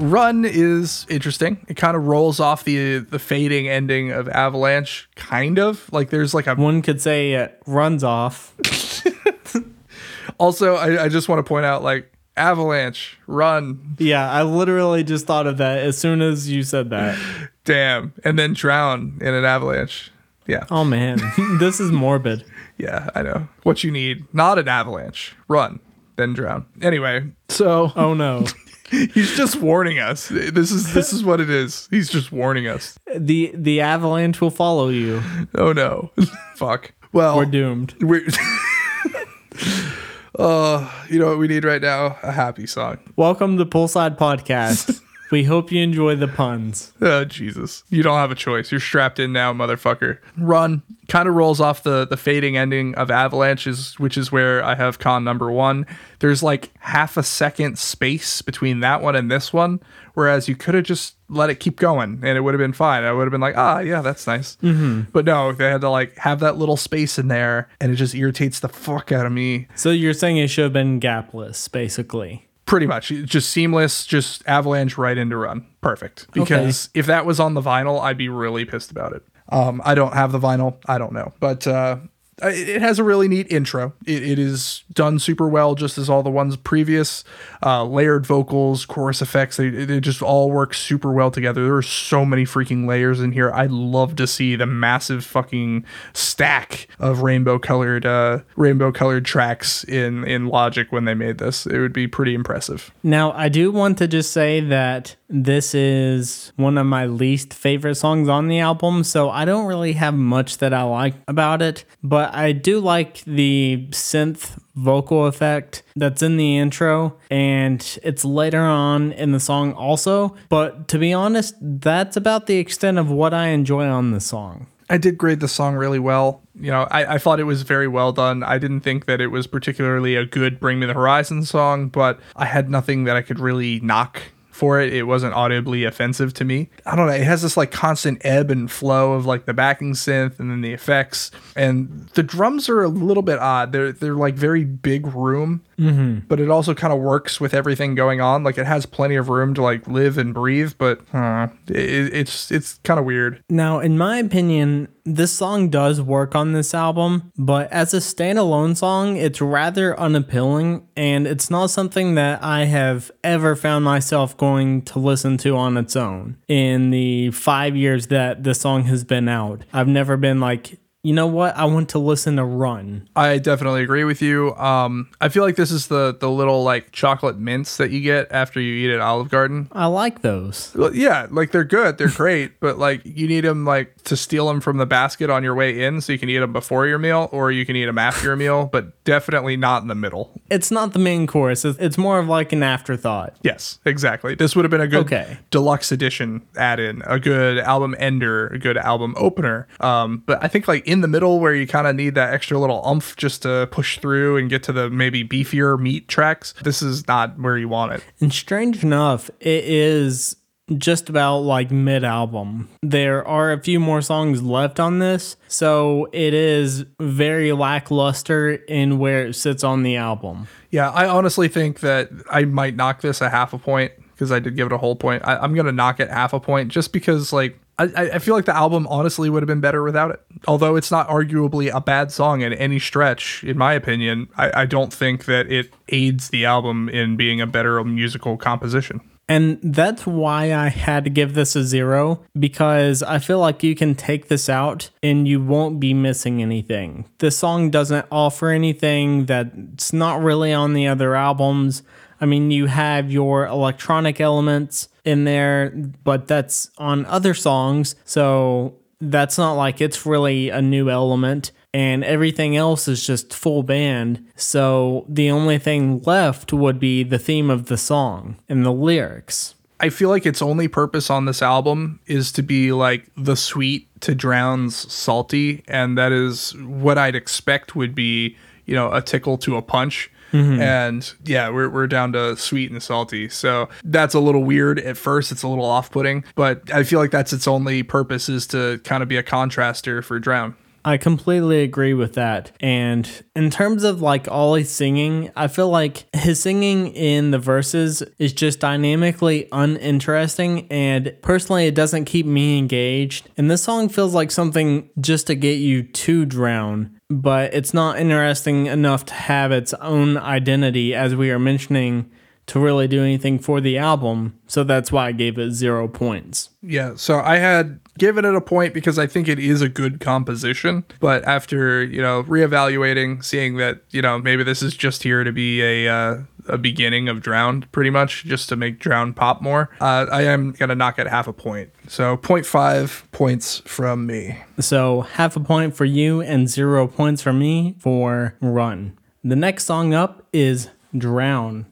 Run is interesting. It kind of rolls off the the fading ending of Avalanche, kind of. Like there's like a One could say it runs off. *laughs* also I, I just want to point out like Avalanche, run, Yeah, I literally just thought of that as soon as you said that. *laughs* damn, and then drown in an avalanche. Yeah. Oh man, *laughs* this is morbid. Yeah, I know. What you need, not an avalanche. Run, then drown. Anyway, so Oh no. *laughs* he's just warning us. This is this is what it is. He's just warning us. The the avalanche will follow you. Oh no. *laughs* Fuck. Well, We're doomed. we're *laughs* Uh, you know what we need right now? A happy song. Welcome to Broside Podcast. We hope you enjoy the puns. Oh Jesus! You don't have a choice. You're strapped in now, motherfucker. Run kind of rolls off the the fading ending of Avalanches, which is where I have con number one. There's like half a second space between that one and this one, whereas you could have just let it keep going and it would have been fine. I would have been like, ah, yeah, that's nice. But no, they had to like have that little space in there, and it just irritates the fuck out of me. So you're saying it should have been gapless, basically. Pretty much, just seamless, just avalanche right into run. Perfect. Because if that was on the vinyl, I'd be really pissed about it. Um, I don't have the vinyl. I don't know, but uh, it has a really neat intro. It, it is done super well, just as all the ones previous. Uh, layered vocals, chorus effects, they, they just all work super well together. There are so many freaking layers in here. I'd love to see the massive fucking stack of rainbow colored uh, rainbow colored tracks in in Logic when they made this. It would be pretty impressive. Now, I do want to just say that this is one of my least favorite songs on the album, so I don't really have much that I like about it, but I do like the synth vocal effect that's in the intro and it's later on in the song also, but to be honest, that's about the extent of what I enjoy on the song. I did grade the song really well. You know, I, I thought it was very well done. I didn't think that it was particularly a good Bring Me the Horizon song, but I had nothing that I could really knock for it. It wasn't audibly offensive to me. I don't know. It has this like constant ebb and flow of like the backing synth and then the effects. And the drums are a little bit odd. They're they're like very big room, but it also kind of works with everything going on. Like it has plenty of room to like live and breathe, but uh, it, it's it's kind of weird. Now, in my opinion, this song does work on this album, but as a standalone song, it's rather unappealing and it's not something that I have ever found myself going to listen to on its own. In the five years that the song has been out, I've never been like, you know what, I want to listen to Run. I definitely agree with you. Um, I feel like this is the the little like chocolate mints that you get after you eat at Olive Garden. I like those. Well, yeah, like they're good, they're great, but like you need them like to steal them from the basket on your way in, so you can eat them before your meal, or you can eat them after your meal, but definitely not in the middle. It's not the main course, it's it's more of like an afterthought. Yes, exactly. This would have been a good Okay. deluxe edition add-in, a good album ender, a good album opener. Um, but I think like in the middle where you kind of need that extra little umph just to push through and get to the maybe beefier meat tracks, this is not where you want it. And strange enough, it is just about like mid album. There are a few more songs left on this, so it is very lackluster in where it sits on the album. Yeah, I honestly think that I might knock this a half a point because I did give it a whole point. I, I'm gonna knock it half a point just because like I, I- feel like the album honestly would have been better without it. Although it's not arguably a bad song in any stretch, in my opinion, I, I don't think that it aids the album in being a better musical composition. And that's why I had to give this a zero because I feel like you can take this out and you won't be missing anything. The song doesn't offer anything that's not really on the other albums. I mean, you have your electronic elements in there, but that's on other songs. So that's not like it's really a new element. And everything else is just full band. So the only thing left would be the theme of the song and the lyrics. I feel like its only purpose on this album is to be like the sweet to Drown's salty, and that is what I'd expect would be, you know, a tickle to a punch. Mm-hmm. And yeah, we're, we're down to sweet and salty. So that's a little weird at first. It's a little off putting, but I feel like that's its only purpose is to kind of be a contraster for Drown. I completely agree with that. And in terms of like Ollie's singing, I feel like his singing in the verses is just dynamically uninteresting. And personally, it doesn't keep me engaged. And this song feels like something just to get you to drown. But it's not interesting enough to have its own identity, as we are mentioning, to really do anything for the album. So that's why I gave it zero points. Yeah, so I had given it a point because I think it is a good composition, but after you know reevaluating, seeing that you know maybe this is just here to be a uh, a beginning of Drowned, pretty much just to make Drowned pop more, uh, I am gonna knock it half a point. So 0.5 points from me. So half a point for you and zero points for me for Run. The next song up is Drown.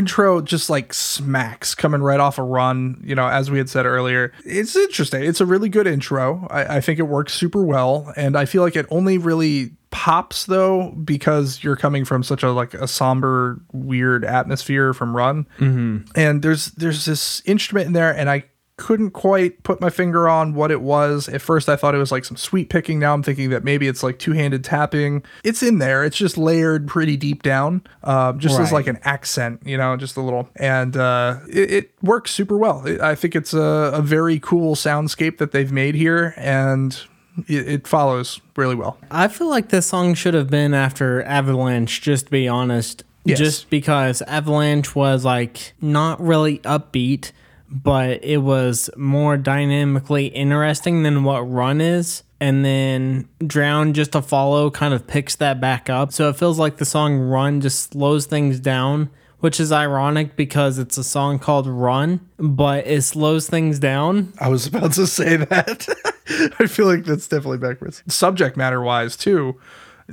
Intro just like smacks coming right off a run, you know, as we had said earlier. It's interesting. It's a really good intro. I, I think it works super well. And I feel like it only really pops though because you're coming from such a like a somber weird atmosphere from run mm-hmm. and there's there's this instrument in there and i couldn't quite put my finger on what it was. At first, I thought it was like some sweep picking. Now I'm thinking that maybe it's like two handed tapping. It's in there. It's just layered pretty deep down, uh, just as like an accent, you know, just a little. And uh, it, it works super well. It, I think it's a, a very cool soundscape that they've made here, and it, it follows really well. I feel like this song should have been after Avalanche, just to be honest. Yes. Just because Avalanche was like not really upbeat, but it was more dynamically interesting than what Run is. And then Drown just to follow kind of picks that back up. So it feels like the song Run just slows things down, which is ironic because it's a song called Run, but it slows things down. I was about to say that. *laughs* I feel like that's definitely backwards. Subject matter wise, too,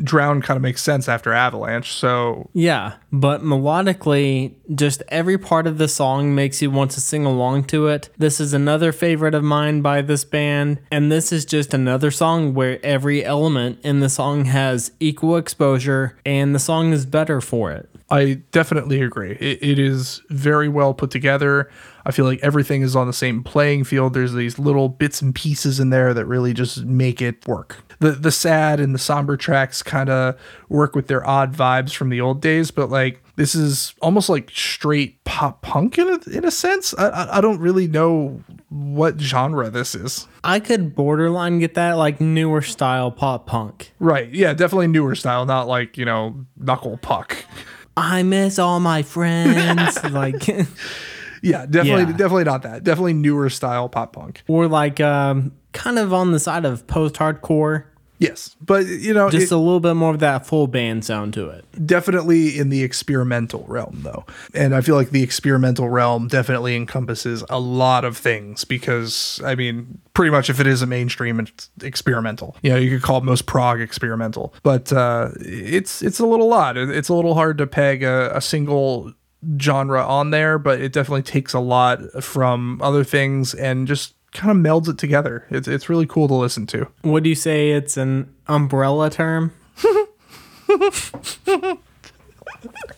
Drown kind of makes sense after Avalanche. So Yeah, but melodically, just every part of the song makes you want to sing along to it. This is another favorite of mine by this band, and this is just another song where every element in the song has equal exposure, and the song is better for it. I definitely agree. It, it is very well put together. I feel like everything is on the same playing field. There's these little bits and pieces in there that really just make it work. The the sad and the somber tracks kind of work with their odd vibes from the old days, but like this is almost like straight pop punk in a, in a sense. I, I I don't really know what genre this is. I could borderline get that like newer style pop punk. Right. Yeah, definitely newer style, not like, you know, knuckle puck. I miss all my friends, *laughs* like, *laughs* Yeah, definitely Yeah. definitely not that. Definitely newer style pop punk. or like um, kind of on the side of post hardcore. Yes, but you know, Just it- a little bit more of that full band sound to it. definitely in the experimental realm though. And I feel like the experimental realm definitely encompasses a lot of things because I mean, pretty much if it is a mainstream it's experimental. You know, you could call most prog experimental. But uh it's it's a little. It- It's a little hard to peg a, a single genre on there, but it definitely takes a lot from other things and just kind of melds it together. It's it's really cool to listen to. Would you say it's an umbrella term? *laughs*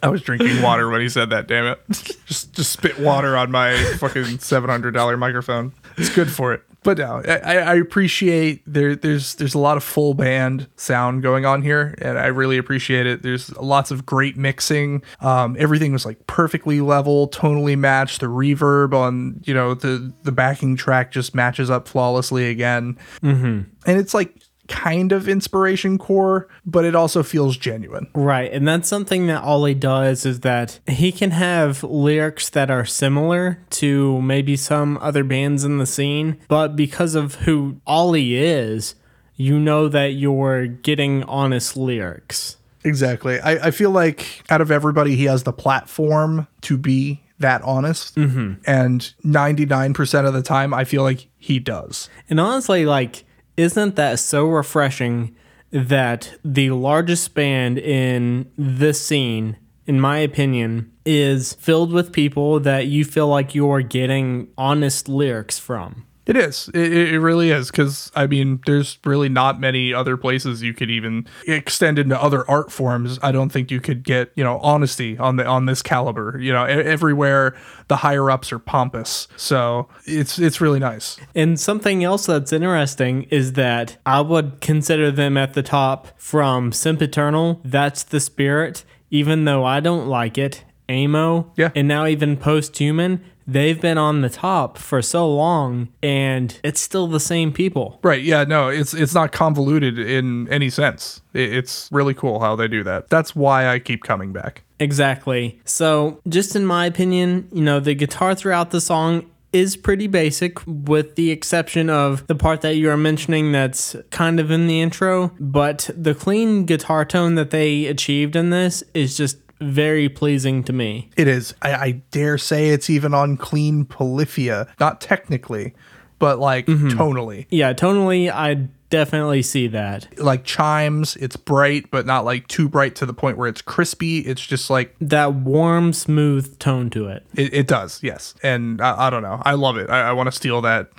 I was drinking water when he said that. Damn it! *laughs* just just spit water on my fucking seven hundred dollar microphone. It's good for it. But no, I, I appreciate there. There's there's a lot of full band sound going on here, and I really appreciate it. There's lots of great mixing. Um, everything was like perfectly level, tonally matched. The reverb on you know the the backing track just matches up flawlessly again. Mm-hmm. And it's like kind of inspiration core, but it also feels genuine. Right, and that's something that Ollie does is that he can have lyrics that are similar to maybe some other bands in the scene, but because of who Ollie is, you know that you're getting honest lyrics. Exactly. I, I feel like out of everybody, he has the platform to be that honest. Mm-hmm. And 99% of the time, I feel like he does. And honestly, like, isn't that so refreshing that the largest band in this scene, in my opinion, is filled with people that you feel like you're getting honest lyrics from? It is. It, it really is. Because, I mean, there's really not many other places you could even extend into other art forms. I don't think you could get, you know, honesty on the on this caliber. You know, everywhere the higher ups are pompous. So it's it's really nice. And something else that's interesting is that I would consider them at the top from Sempiternal. That's the spirit, even though I don't like it. Amo, Yeah. and now even Posthuman, they've been on the top for so long, and it's still the same people. Right. Yeah. No, it's it's not convoluted in any sense. It's really cool how they do that. That's why I keep coming back. Exactly. So, just in my opinion, you know, the guitar throughout the song is pretty basic, with the exception of the part that you are mentioning that's kind of in the intro. But the clean guitar tone that they achieved in this is just very pleasing to me. It is. I, I dare say it's even on clean polyphia. Not technically, but like mm-hmm. tonally. Yeah, tonally, I definitely see that. like chimes. It's bright, but not like too bright to the point where it's crispy. It's just like That warm, smooth tone to it. it, it does, yes. And I, I don't know. I love it. I, I want to steal that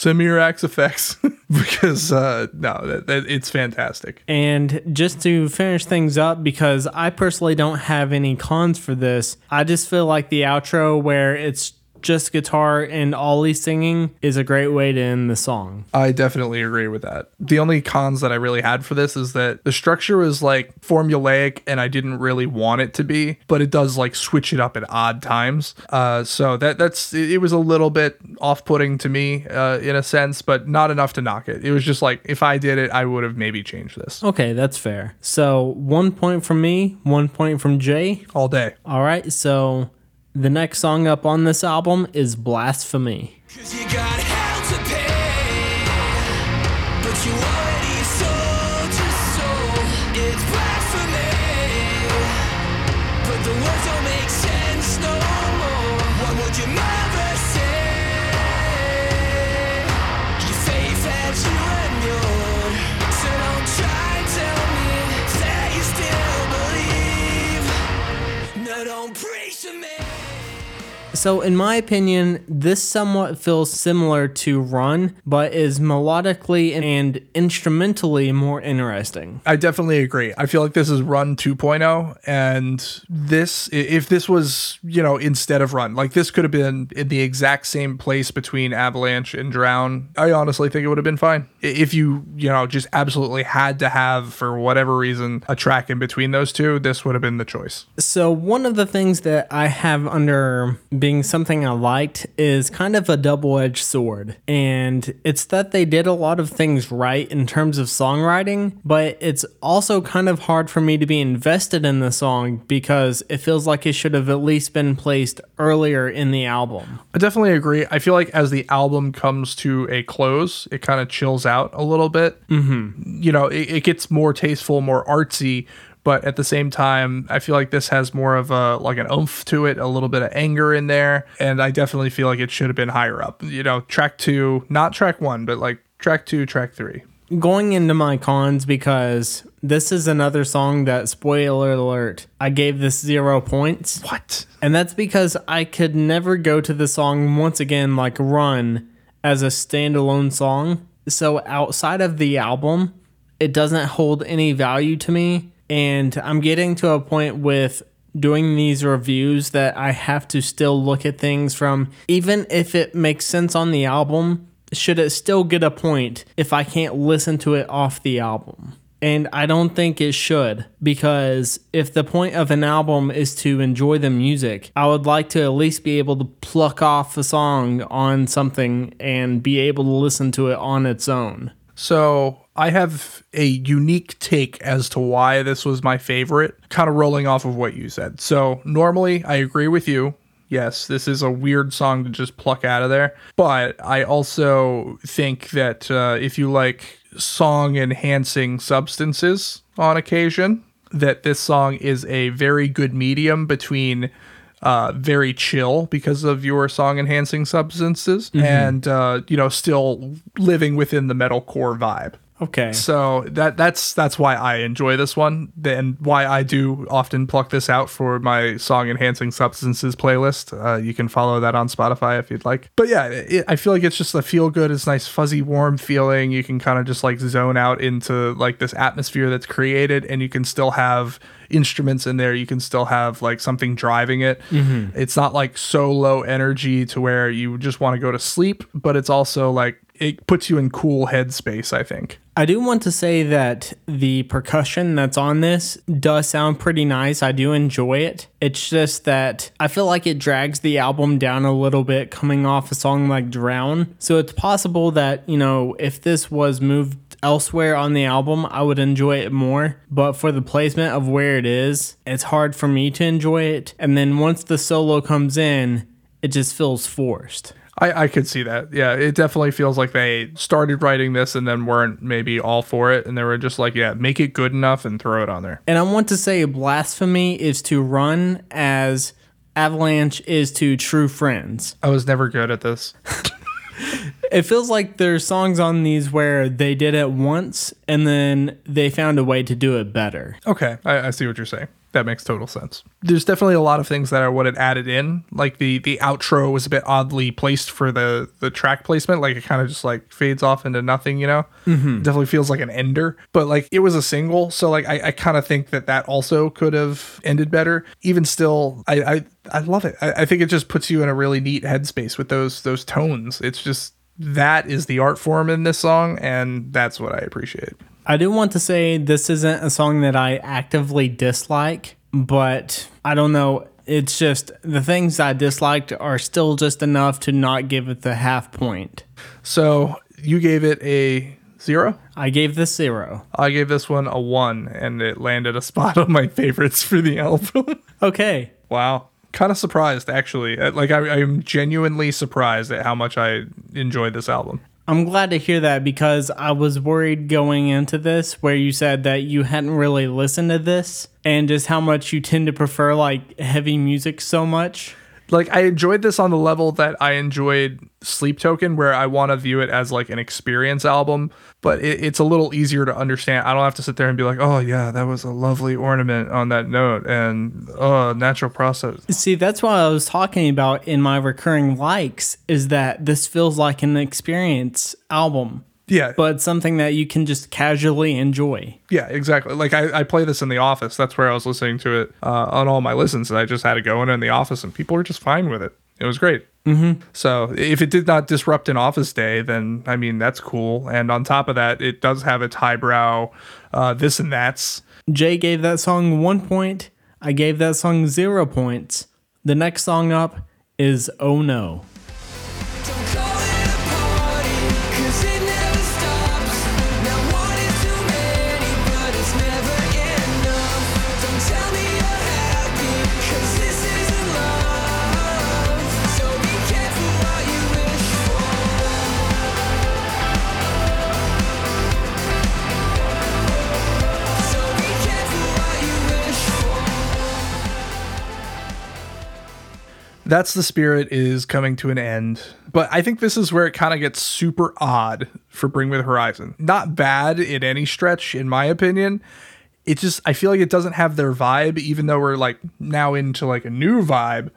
Samirax effects *laughs* because uh, no, that, that, it's fantastic. And just to finish things up, because I personally don't have any cons for this, I just feel like the outro where it's just guitar and Ollie singing is a great way to end the song. I definitely agree with that. The only cons that I really had for this is that the structure was like formulaic and I didn't really want it to be, but it does like switch it up at odd times. Uh, so that that's it, was a little bit off-putting to me uh, in a sense, but not enough to knock it. It was just like if I did it, I would have maybe changed this Okay, that's fair. So one point from me, one point from Jay. all day. All right, so the next song up on this album is Blasphemy. So, in my opinion, this somewhat feels similar to Run, but is melodically and instrumentally more interesting. I definitely agree. I feel like this is Run 2.0, and this, if this was, you know, instead of Run, like this could have been in the exact same place between Avalanche and Drown. I honestly think it would have been fine if you, you know, just absolutely had to have for whatever reason a track in between those two. This would have been the choice. So, one of the things that I have under being something I liked is kind of a double edged sword. And it's that they did a lot of things right in terms of songwriting, but it's also kind of hard for me to be invested in the song because it feels like it should have at least been placed earlier in the album. I definitely agree. I feel like as the album comes to a close, it kind of chills out a little bit. Mm-hmm. You know, it, it gets more tasteful, more artsy, but at the same time, I feel like this has more of a like an oomph to it, a little bit of anger in there, and I definitely feel like it should have been higher up. You know, track two, not track one, but like track two, track three. going into my cons because this is another song that spoiler alert i gave this zero points What? and that's because i could never go to the song once again like run as a standalone song so outside of the album it doesn't hold any value to me and i'm getting to a point with doing these reviews that i have to still look at things from even if it makes sense on the album should it still get a point if I can't listen to it off the album? And I don't think it should because if the point of an album is to enjoy the music, I would like to at least be able to pluck off a song on something and be able to listen to it on its own. So I have a unique take as to why this was my favorite, kind of rolling off of what you said. So normally I agree with you. Yes, this is a weird song to just pluck out of there. But I also think that uh, if you like song enhancing substances on occasion, that this song is a very good medium between uh, very chill because of your song enhancing substances and, uh, you know, still living within the metalcore vibe. Okay. So that that's that's why I enjoy this one, and why I do often pluck this out for my song enhancing substances playlist. Uh, you can follow that on Spotify if you'd like. But yeah, it, I feel like it's just a feel good. It's nice, fuzzy, warm feeling. You can kind of just like zone out into like this atmosphere that's created, and you can still have instruments in there. You can still have like something driving it. It's not like so low energy to where you just want to go to sleep, but it's also like it puts you in cool headspace. I think. I do want to say that the percussion that's on this does sound pretty nice. I do enjoy it. It's just that I feel like it drags the album down a little bit coming off a song like Drown. So it's possible that, you know, if this was moved elsewhere on the album, I would enjoy it more. But for the placement of where it is, it's hard for me to enjoy it. And then once the solo comes in, it just feels forced. I, I could see that. Yeah, it definitely feels like they started writing this and then weren't maybe all for it. And they were just like, yeah, make it good enough and throw it on there. And I want to say blasphemy is to run as Avalanche is to true friends. I was never good at this. *laughs* It feels like there's songs on these where they did it once and then they found a way to do it better. Okay, I, I see what you're saying. That makes total sense. There's definitely a lot of things that I would have added in. Like the the outro was a bit oddly placed for the the track placement. Like it kind of just like fades off into nothing. You know, mm-hmm. definitely feels like an ender. But like it was a single, so like I, I kind of think that that also could have ended better. Even still, I I, I love it. I, I think it just puts you in a really neat headspace with those those tones. It's just that is the art form in this song, and that's what I appreciate. I do want to say this isn't a song that I actively dislike, but I don't know. It's just the things I disliked are still just enough to not give it the half point. So you gave it a zero. I gave this zero. I gave this one a one, and it landed a spot on my favorites for the album. *laughs* Okay. wow. Kind of surprised, actually. Uh, Like, I, I'm genuinely surprised at how much I enjoyed this album. I'm glad to hear that because I was worried going into this where you said that you hadn't really listened to this and just how much you tend to prefer like heavy music so much. Like, I enjoyed this on the level that I enjoyed Sleep Token, where I want to view it as like an experience album, but it, it's a little easier to understand. I don't have to sit there and be like, oh, yeah, that was a lovely ornament on that note, and oh, natural process. See, that's what I was talking about in my recurring likes is that this feels like an experience album, Yeah. but something that you can just casually enjoy. Yeah, exactly. Like I, I play this in the office. That's where I was listening to it uh, on all my listens, and I just had it going in the office, and people were just fine with it. It was great. Mm-hmm. So if it did not disrupt an office day, then I mean that's cool. And on top of that, it does have its highbrow uh, this and that's. Jay gave that song one point. I gave that song zero points. The next song up is Oh No. That's the spirit is coming to an end. But I think this is where it kind of gets super odd for Bring Me the Horizon. Not bad in any stretch, in my opinion. It just I feel like it doesn't have their vibe, even though we're like now into like a new vibe.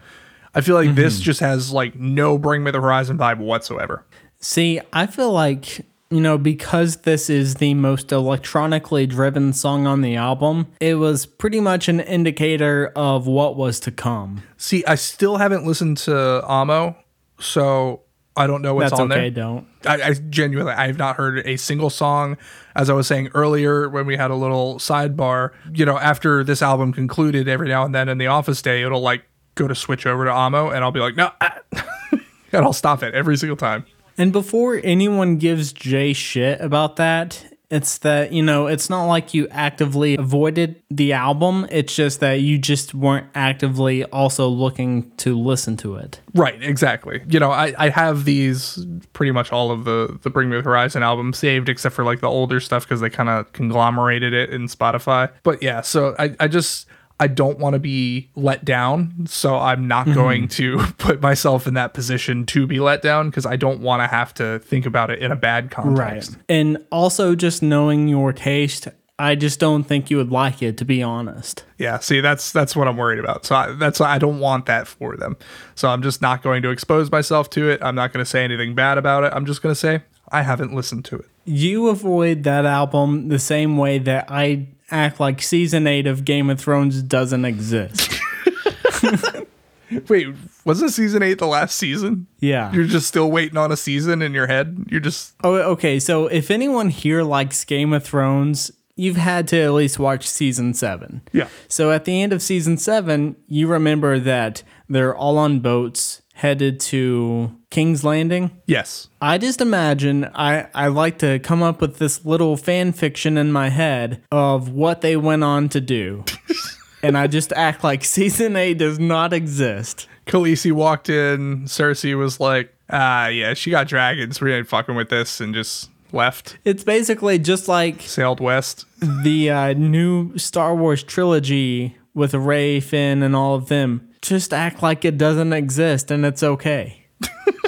I feel like this mm-hmm. just has like no Bring Me the Horizon vibe whatsoever. See, I feel like, you know, because this is the most electronically driven song on the album, it was pretty much an indicator of what was to come. See, I still haven't listened to Amo, so I don't know what's That's on okay, there. don't. I, I genuinely I have not heard a single song. As I was saying earlier when we had a little sidebar, you know, after this album concluded, every now and then in the office day, it'll like go to switch over to Amo, and I'll be like, no, and *laughs* I'll stop it every single time. And before anyone gives Jay shit about that, it's that, you know, it's not like you actively avoided the album. It's just that you just weren't actively also looking to listen to it. Right, exactly. You know, I, I have these pretty much all of the the Bring Me the Horizon albums saved except for like the older stuff because they kind of conglomerated it in Spotify. But yeah, so I, I just I don't want to be let down, so I'm not mm-hmm. going to *laughs* put myself in that position to be let down because I don't want to have to think about it in a bad context. Right. And also just knowing your taste, I just don't think you would like it, to be honest. Yeah, see, that's that's what I'm worried about. So I, that's why I don't want that for them. So I'm just not going to expose myself to it. I'm not going to say anything bad about it. I'm just going to say I haven't listened to it. You avoid that album the same way that I act like season 8 of Game of Thrones doesn't exist. *laughs* *laughs* Wait, wasn't season eight the last season? Yeah. You're just still waiting on a season in your head. You're just Oh, okay. So if anyone here likes Game of Thrones, you've had to at least watch season seven. Yeah. So at the end of season seven, you remember that they're all on boats headed to King's Landing. yes. I just imagine I, I like to come up with this little fan fiction in my head of what they went on to do. *laughs* and I just act like season eight does not exist. Khaleesi walked in. Cersei was like, "Ah, yeah, she got dragons. We ain't fucking with this," and just left. It's basically just like Sailed west. the uh, new Star Wars trilogy with Rey, Finn, and all of them. Just act like it doesn't exist and it's okay. *laughs*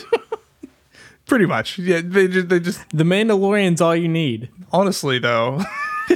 Pretty much. Yeah, they just, they just The Mandalorian's all you need. honestly though *laughs*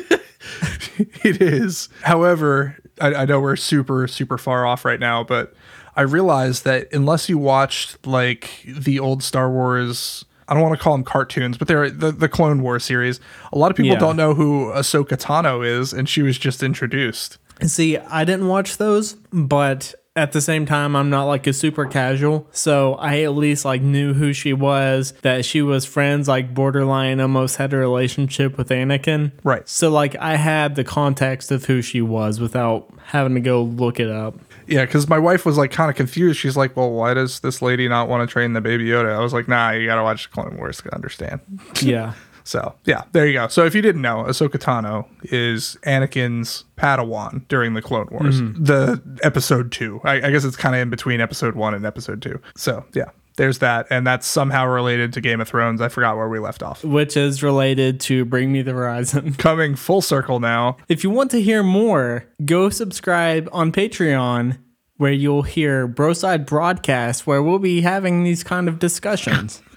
it is however I, I know we're super super far off right now but i realized that unless you watched like the old star wars i don't want to call them cartoons but they're the, the clone War series a lot of people Yeah. don't know who ahsoka tano is and she was just introduced See, I didn't watch those, but at the same time, I'm not like a super casual. So I at least like knew who she was, that she was friends, like borderline almost had a relationship with Anakin. Right. So like I had the context of who she was without having to go look it up. yeah because my wife was like kind of confused she's like well why does this lady not want to train the baby yoda i was like nah you gotta watch clone wars to understand Yeah. *laughs* So yeah, there you go. So if you didn't know, Ahsoka Tano is Anakin's Padawan during the Clone Wars, mm-hmm. the episode two. I, I guess it's kind of in between episode one and episode two. So yeah, there's that, and that's somehow related to Game of Thrones. I forgot where we left off. Which is related to Bring Me the Horizon. *laughs* Coming full circle now. If you want to hear more, go subscribe on Patreon where you'll hear Broside Broadcast where we'll be having these kind of discussions. *laughs*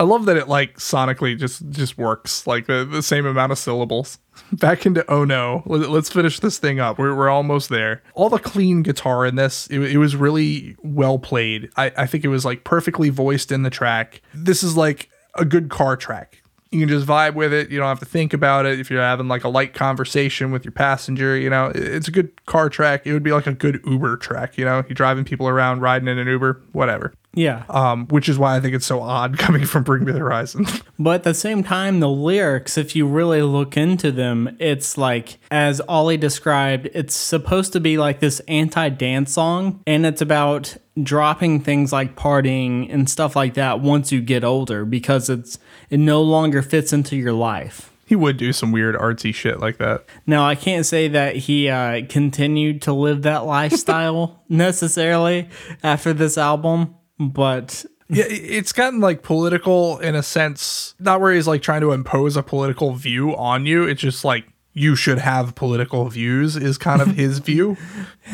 I love that it like sonically just just works like the, the same amount of syllables. *laughs* Back into oh no, Let- let's finish this thing up. We're, we're almost there. All the clean guitar in this, it, it was really well played. I, I think it was like perfectly voiced in the track. This is like a good car track. You can just vibe with it. You don't have to think about it. If you're having like a light conversation with your passenger, you know, it's a good car track. It would be like a good Uber track. You know, you're driving people around, riding in an Uber, whatever yeah. um, which is why I think it's so odd *laughs* coming from Bring Me the Horizon. *laughs* But at the same time, the lyrics, if you really look into them, it's like, as Ollie described, it's supposed to be like this anti dance song. And it's about dropping things like partying and stuff like that once you get older because it's it no longer fits into your life. he would do some weird artsy shit like that. Now, I can't say that he uh, continued to live that lifestyle *laughs* necessarily after this album, but Yeah, it's gotten like political in a sense, not where he's like trying to impose a political view on you. It's just like you should have political views is kind of his *laughs* view,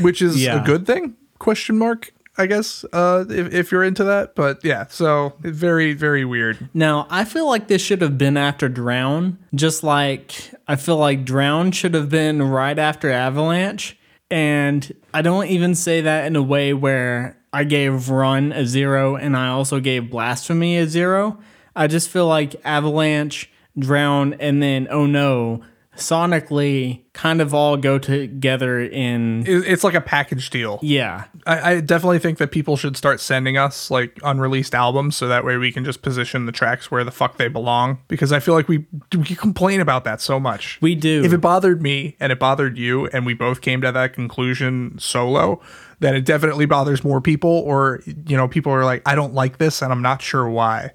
which is Yeah. a good thing. Question mark. I guess uh, if, if you're into that, but yeah, so very very weird. Now, I feel like this should have been after Drown, just like I feel like Drown should have been right after Avalanche. And I don't even say that in a way where I gave Run a zero and I also gave Blasphemy a zero. I just feel like Avalanche, Drown, and then Oh No sonically kind of all go together in. It's like a package deal. Yeah. I, I definitely think that people should start sending us like unreleased albums so that way we can just position the tracks where the fuck they belong. Because I feel like we we complain about that so much. We do. If it bothered me and it bothered you, and we both came to that conclusion solo, then it definitely bothers more people. Or you know, people are like, I don't like this, and I'm not sure why.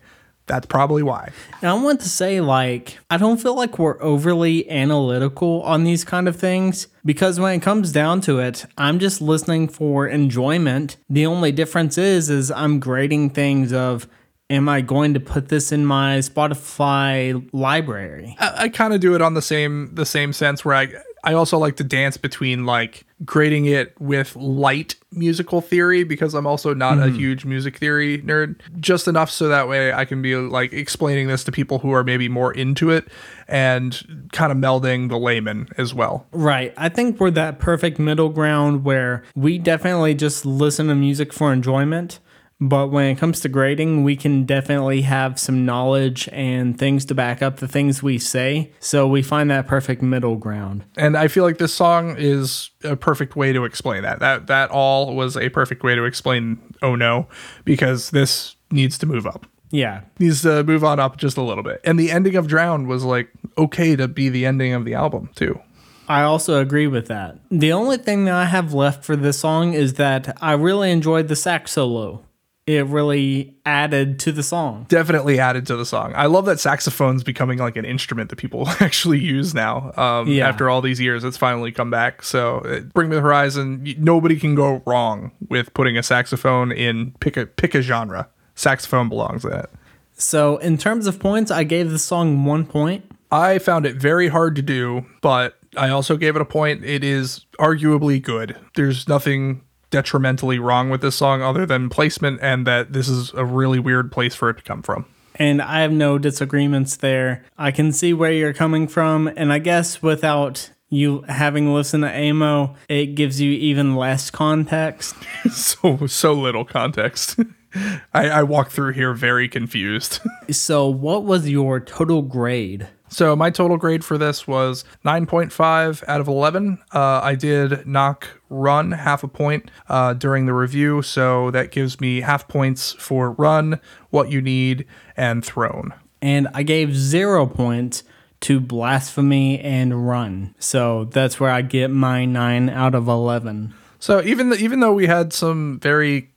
That's probably why. And I want to say, like, I don't feel like we're overly analytical on these kind of things because when it comes down to it, I'm just listening for enjoyment. The only difference is, is I'm grading things of, am I going to put this in my Spotify library? I, I kind of do it on the same the same sense where I I also like to dance between like grading it with light musical theory because I'm also not a hmm. huge music theory nerd just enough so that way I can be like explaining this to people who are maybe more into it and kind of melding the layman as well. Right. I think we're that perfect middle ground where we definitely just listen to music for enjoyment. But when it comes to grading, we can definitely have some knowledge and things to back up the things we say. So we find that perfect middle ground. And I feel like this song is a perfect way to explain that. That that all was a perfect way to explain oh no because this needs to move up. Yeah. needs to move on up just a little bit. And the ending of Drown was like okay to be the ending of the album too. I also agree with that. The only thing that I have left for this song is that I really enjoyed the sax solo. It really added to the song. Definitely added to the song. I love that saxophone's becoming like an instrument that people *laughs* actually use now. Um, Yeah. After all these years, it's finally come back. So, uh, Bring Me the Horizon. Nobody can go wrong with putting a saxophone in pick a pick a genre. Saxophone belongs in it. So, in terms of points, I gave the song one point. I found it very hard to do, but I also gave it a point. It is arguably good. There's nothing detrimentally wrong with this song other than placement and that this is a really weird place for it to come from. And I have no disagreements there. I can see where you're coming from. And I guess without you having listened to Amo, it gives you even less context. *laughs* so so little context. *laughs* I, I walk through here very confused. *laughs* So, what was your total grade? so my total grade for this was 9.5 out of 11. Uh, I did knock run half a point uh, during the review, so that gives me half points for run, what you need, and Throne. And I gave zero points to blasphemy and run. So, that's where I get my 9 out of 11. So even th- even though we had some very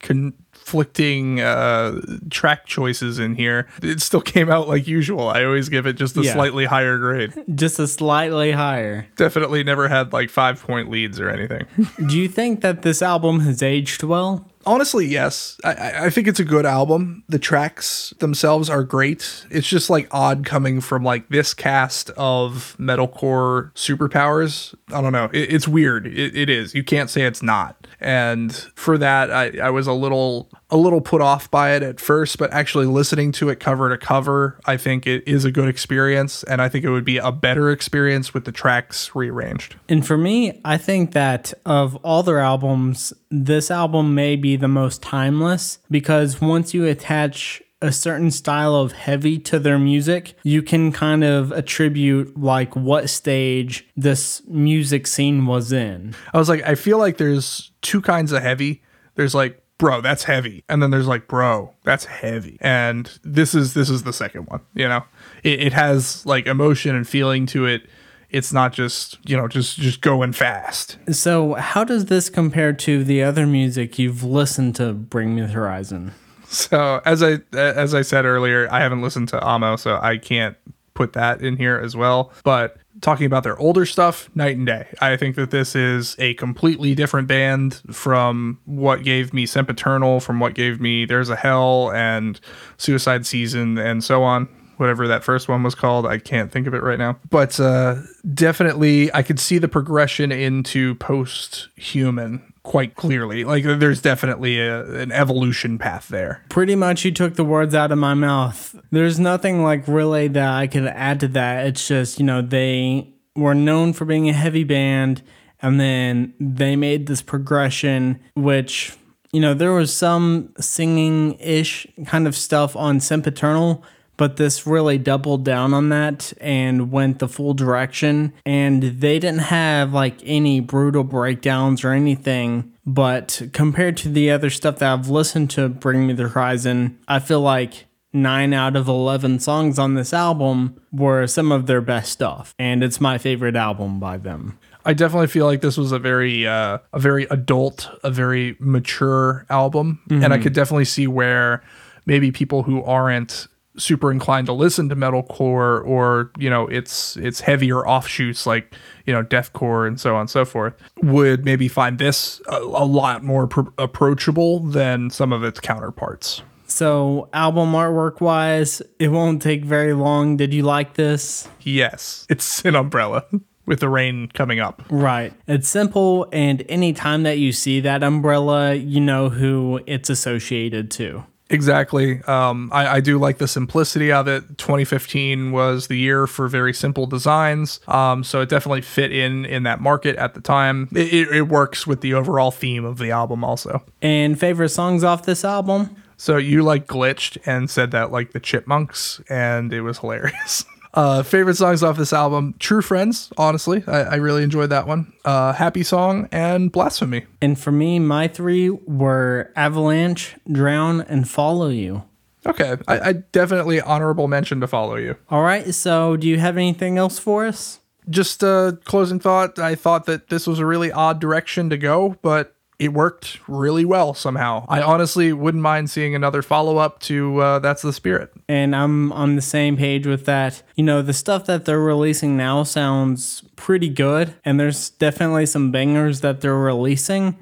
conflicting uh, track choices in here, it still came out like usual. I always give it just a Yeah. slightly higher grade. Just a slightly higher. Definitely never had like five point leads or anything. *laughs* Do you think that this album has aged well? Honestly, yes. I- I, think it's a good album. The tracks themselves are great. It's just like odd coming from like this cast of metalcore superpowers. I don't know. It, it's weird. It, it is. You can't say it's not. And for that, I, I was a little a little put off by it at first, but actually listening to it cover to cover, I think it is a good experience, and I think it would be a better experience with the tracks rearranged. And for me, I think that of all their albums, this album may be the most timeless because once you attach a certain style of heavy to their music, you can kind of attribute like what stage this music scene was in. I was like, I feel like there's two kinds of heavy. There's like, bro, that's heavy, and then there's like, bro, that's heavy, and this is this is the second one. You know, it, it has like emotion and feeling to it. It's not just you know just just going fast. So, how does this compare to the other music you've listened to Bring Me the Horizon? So as I as I said earlier, I haven't listened to Amo, so I can't put that in here as well. But talking about their older stuff, night and day. I think that this is a completely different band from what gave me Sempiternal, from what gave me There's a Hell and Suicide Season and so on. Whatever that first one was called, I can't think of it right now. But uh, definitely, I could see the progression into post human quite clearly. Like, there's definitely a, an evolution path there. Pretty much, you took the words out of my mouth. There's nothing like really that I could add to that. It's just, you know, they were known for being a heavy band, and then they made this progression, which, you know, there was some singing ish kind of stuff on Sempiternal. But this really doubled down on that and went the full direction. And they didn't have like any brutal breakdowns or anything. But compared to the other stuff that I've listened to Bring Me the Horizon, I feel like nine out of 11 songs on this album were some of their best stuff. And it's my favorite album by them. I definitely feel like this was a very uh, a very adult, a very mature album, and I could definitely see where maybe people who aren't super inclined to listen to metalcore or you know its its heavier offshoots like you know deathcore and so on and so forth would maybe find this a, a lot more pr- approachable than some of its counterparts. So, album artwork wise, it won't take very long. Did you like this? Yes, it's an umbrella *laughs* with the rain coming up. Right. It's simple, and anytime that you see that umbrella, you know who it's associated to. Exactly. Um, I, I do like the simplicity of it. 2015 was the year for very simple designs, um, so it definitely fit in in that market at the time. It, it, it works with the overall theme of the album, also. And favorite songs off this album? So you like glitched and said that like the Chipmunks, and it was hilarious. *laughs* Uh, favorite songs off this album: "True Friends." Honestly, I, I really enjoyed that one. Uh, "Happy Song" and "Blasphemy." And for me, my three were Avalanche, Drown, and Follow You. Okay, I, I definitely honorable mention to follow you. All right, so do you have anything else for us? just a closing thought i thought that this was a really odd direction to go but it worked really well somehow i honestly wouldn't mind seeing another follow-up to uh, that's the spirit And I'm on the same page with that. You know, the stuff that they're releasing now sounds pretty good, and there's definitely some bangers that they're releasing.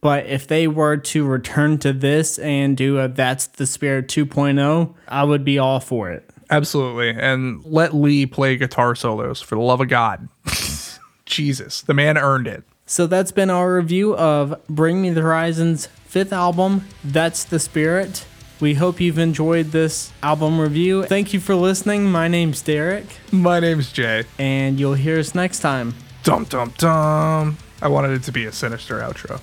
But if they were to return to this and do a That's the Spirit 2.0, I would be all for it. absolutely and let lee play guitar solos for the love of god *laughs* jesus the man earned it So that's been our review of Bring Me the Horizon's fifth album, That's the Spirit. We hope you've enjoyed this album review. Thank you for listening. My name's Derek, My name's Jay. and you'll hear us next time. Dum dum dum. I wanted it to be a sinister outro.